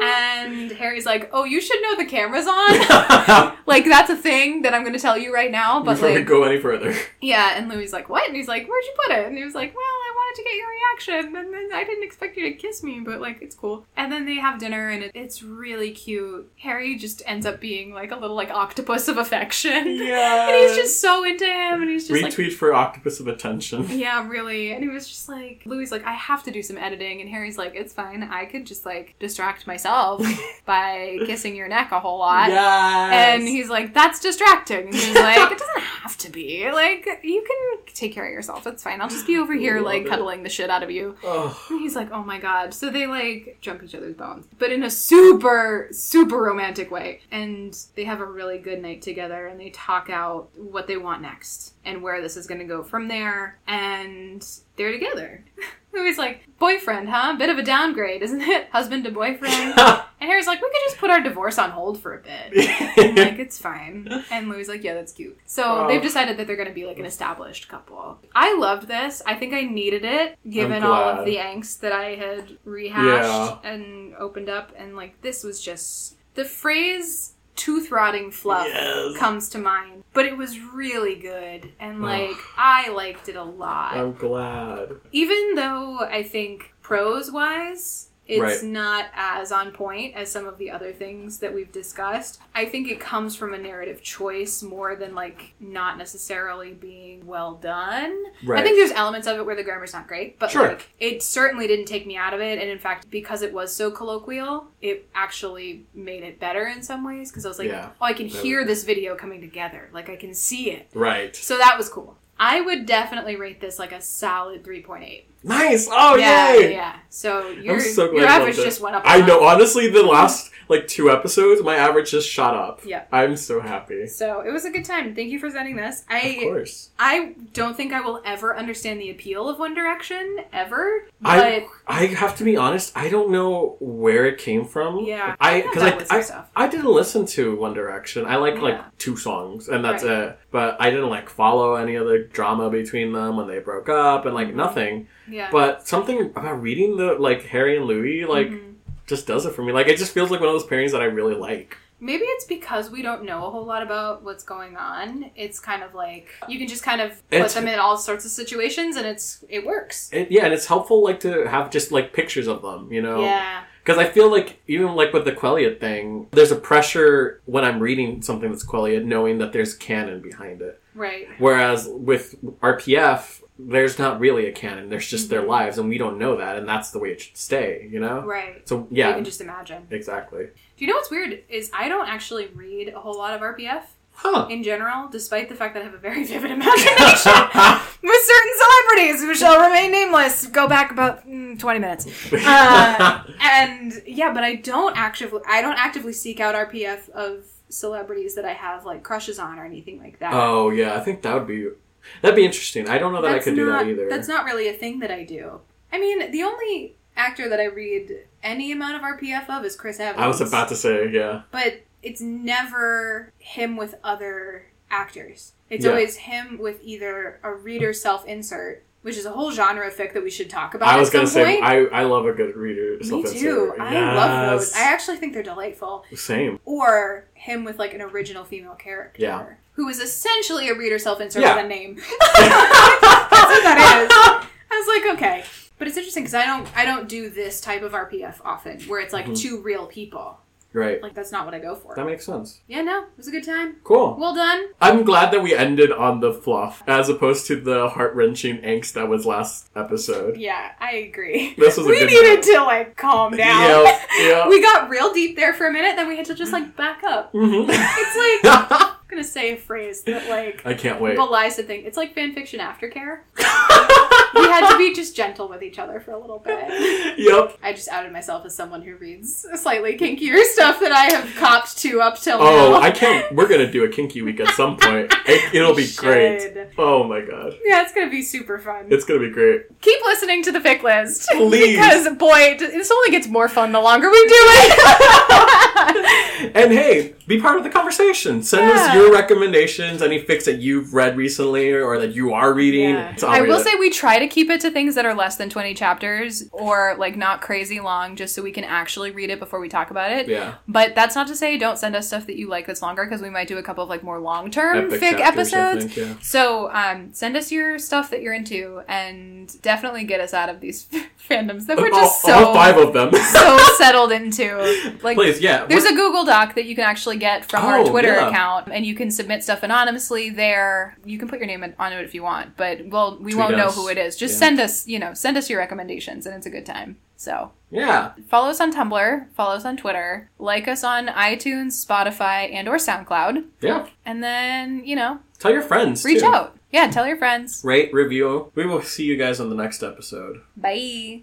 And Harry's like, "Oh, you should know the camera's on." like that's a thing that I'm going to tell you right now. But Before like, go any further. yeah. And Louis is like, "What?" And he's like, "Where'd you put it?" And he was like, "Well, to get your reaction, and then I didn't expect you to kiss me, but like it's cool." And then they have dinner, and it, it's really cute. Harry just ends up being like a little like octopus of affection. Yeah. And he's just so into him, and he's just like Retweet for octopus of attention. yeah, really. And he was just like, Louis like, I have to do some editing. And Harry's like, it's fine. I could just like distract myself by kissing your neck a whole lot. Yes. And he's like, that's distracting. And he's like, it doesn't have to be. Like, you can take care of yourself. It's fine. I'll just be over here, Love like, it. cuddling the shit out of you. Oh. And he's like, oh my god. So they like jump each other's bones, but in a super, super romantic way. And they have a really good night together and they talk out what they want next and where this is going to go from there. And they're together. Louis like, boyfriend, huh? Bit of a downgrade, isn't it? Husband to boyfriend. and Harry's like, we could just put our divorce on hold for a bit. Like, it's fine. And Louis like, yeah, that's cute. So Oh. they've decided that they're going to be like an established couple. I loved this. I think I needed it, given all of the angst that I had rehashed Yeah. and opened up. And like, this was just the phrase tooth rotting fluff Yes. comes to mind. But it was really good. And like, I liked it a lot I'm glad. even though I think prose wise, it's Right. not as on point as some of the other things that we've discussed. I think it comes from a narrative choice more than like not necessarily being well done. Right. I think there's elements of it where the grammar's not great, but Sure. like it certainly didn't take me out of it. And in fact, because it was so colloquial, it actually made it better in some ways. Because I was like, Yeah. oh, I can That hear this video coming together. Like I can see it. Right. So that was cool. I would definitely rate this like a solid 3.8. Nice. Oh yeah, yay! yeah. So your, so glad your average just went up. I know. Honestly, the last like two episodes, my average just shot up. Yeah. I'm so happy. So it was a good time. Thank you for sending this. I Of I course. I don't think I will ever understand the appeal of One Direction ever. I But I have to be honest. I don't know where it came from. yeah, I because that I, I. I didn't listen to One Direction. I like Yeah. like two songs and that's Right. it. But I didn't like follow any of the drama between them when they broke up and like Mhm. nothing. Yeah. But something about reading the like Harry and Louis like Mhm. just does it for me. Like it just feels like one of those pairings that I really like. Maybe it's because we don't know a whole lot about what's going on. It's kind of like you can just kind of put It's- them in all sorts of situations, and it's it works. It, yeah, and it's helpful like to have just like pictures of them, you know. Yeah. Because I feel like even like with the Queliot thing, there's a pressure when I'm reading something that's Queliot, knowing that there's canon behind it. Right. Whereas with RPF, there's not really a canon. There's just their Mhm. lives, and we don't know that, and that's the way it should stay. You know. Right. So yeah, You can just imagine. exactly. Do you know what's weird is I don't actually read a whole lot of RPF Huh. in general, despite the fact that I have a very vivid imagination with certain celebrities who shall remain nameless. Go back about mm, twenty minutes. Uh, and yeah, but I don't actively I don't actively seek out RPF of celebrities that I have like crushes on or anything like that. oh yeah, I think that would be that'd be interesting. I don't know that I could do that either. That's not really a thing that I do. I mean, the only actor that I read any amount of RPF of is Chris Evans. I was about to say yeah. but it's never him with other actors. It's Yeah. always him with either a reader self insert, which is a whole genre of fic that we should talk about. I was gonna some say. I I love a good reader. Me self-insert. too. I love those. I actually think they're delightful. Same. Or him with like an original female character. Yeah. Who is essentially a reader self insert Yeah. with a name. That's what that is. I was like, okay. But it's interesting because I don't I don't do this type of RPF often, where it's like Mhm. two real people. Right. Like that's not what I go for. That makes sense. yeah, no, it was a good time. Cool. Well done. I'm glad that we ended on the fluff as opposed to the heart wrenching angst that was last episode. Yeah, I agree. This was a we needed to like calm down. Yeah, yeah. we got real deep there for a minute, then we had to just like back up. Mm-hmm. It's like I'm gonna say a phrase that like I can't wait. belies the thing. It's like fan fiction aftercare. we had to be just gentle with each other for a little bit. yep. I just outed myself as someone who reads slightly kinkier stuff that I have copped to up till now. Oh, now. I can't. We're gonna do a kinky week at some point. It, it'll be We great. Oh my god, Yeah, it's gonna be super fun. it's gonna be great. Keep listening to the fic list. Please. because boy, this only gets more fun the longer we do it. And hey, be part of the conversation. Send us your recommendations, any fics that you've read recently or that you are reading. Yeah. I'll will say we try to keep it to things that are less than 20 chapters or like not crazy long just so we can actually read it before we talk about it. Yeah. But that's not to say don't send us stuff that you like that's longer because we might do a couple of like more long term fic episodes. think, yeah. So um, send us your stuff that you're into and definitely get us out of these fandoms that we're all, just so all five of them. so settled into. Like Please, yeah. there's a Google Doc that you can actually get from our Oh, Twitter yeah. account, and you can submit stuff anonymously there. You can put your name on it if you want, but well, we Tweet won't know who it is. Just Yeah. send us, you know, send us your recommendations, and it's a good time. So yeah. follow us on Tumblr, follow us on Twitter, like us on iTunes, Spotify, and or SoundCloud, Yeah. and then you know, Tell your friends. reach too. out. Yeah, tell your friends. Rate, review. We will see you guys on the next episode. Bye.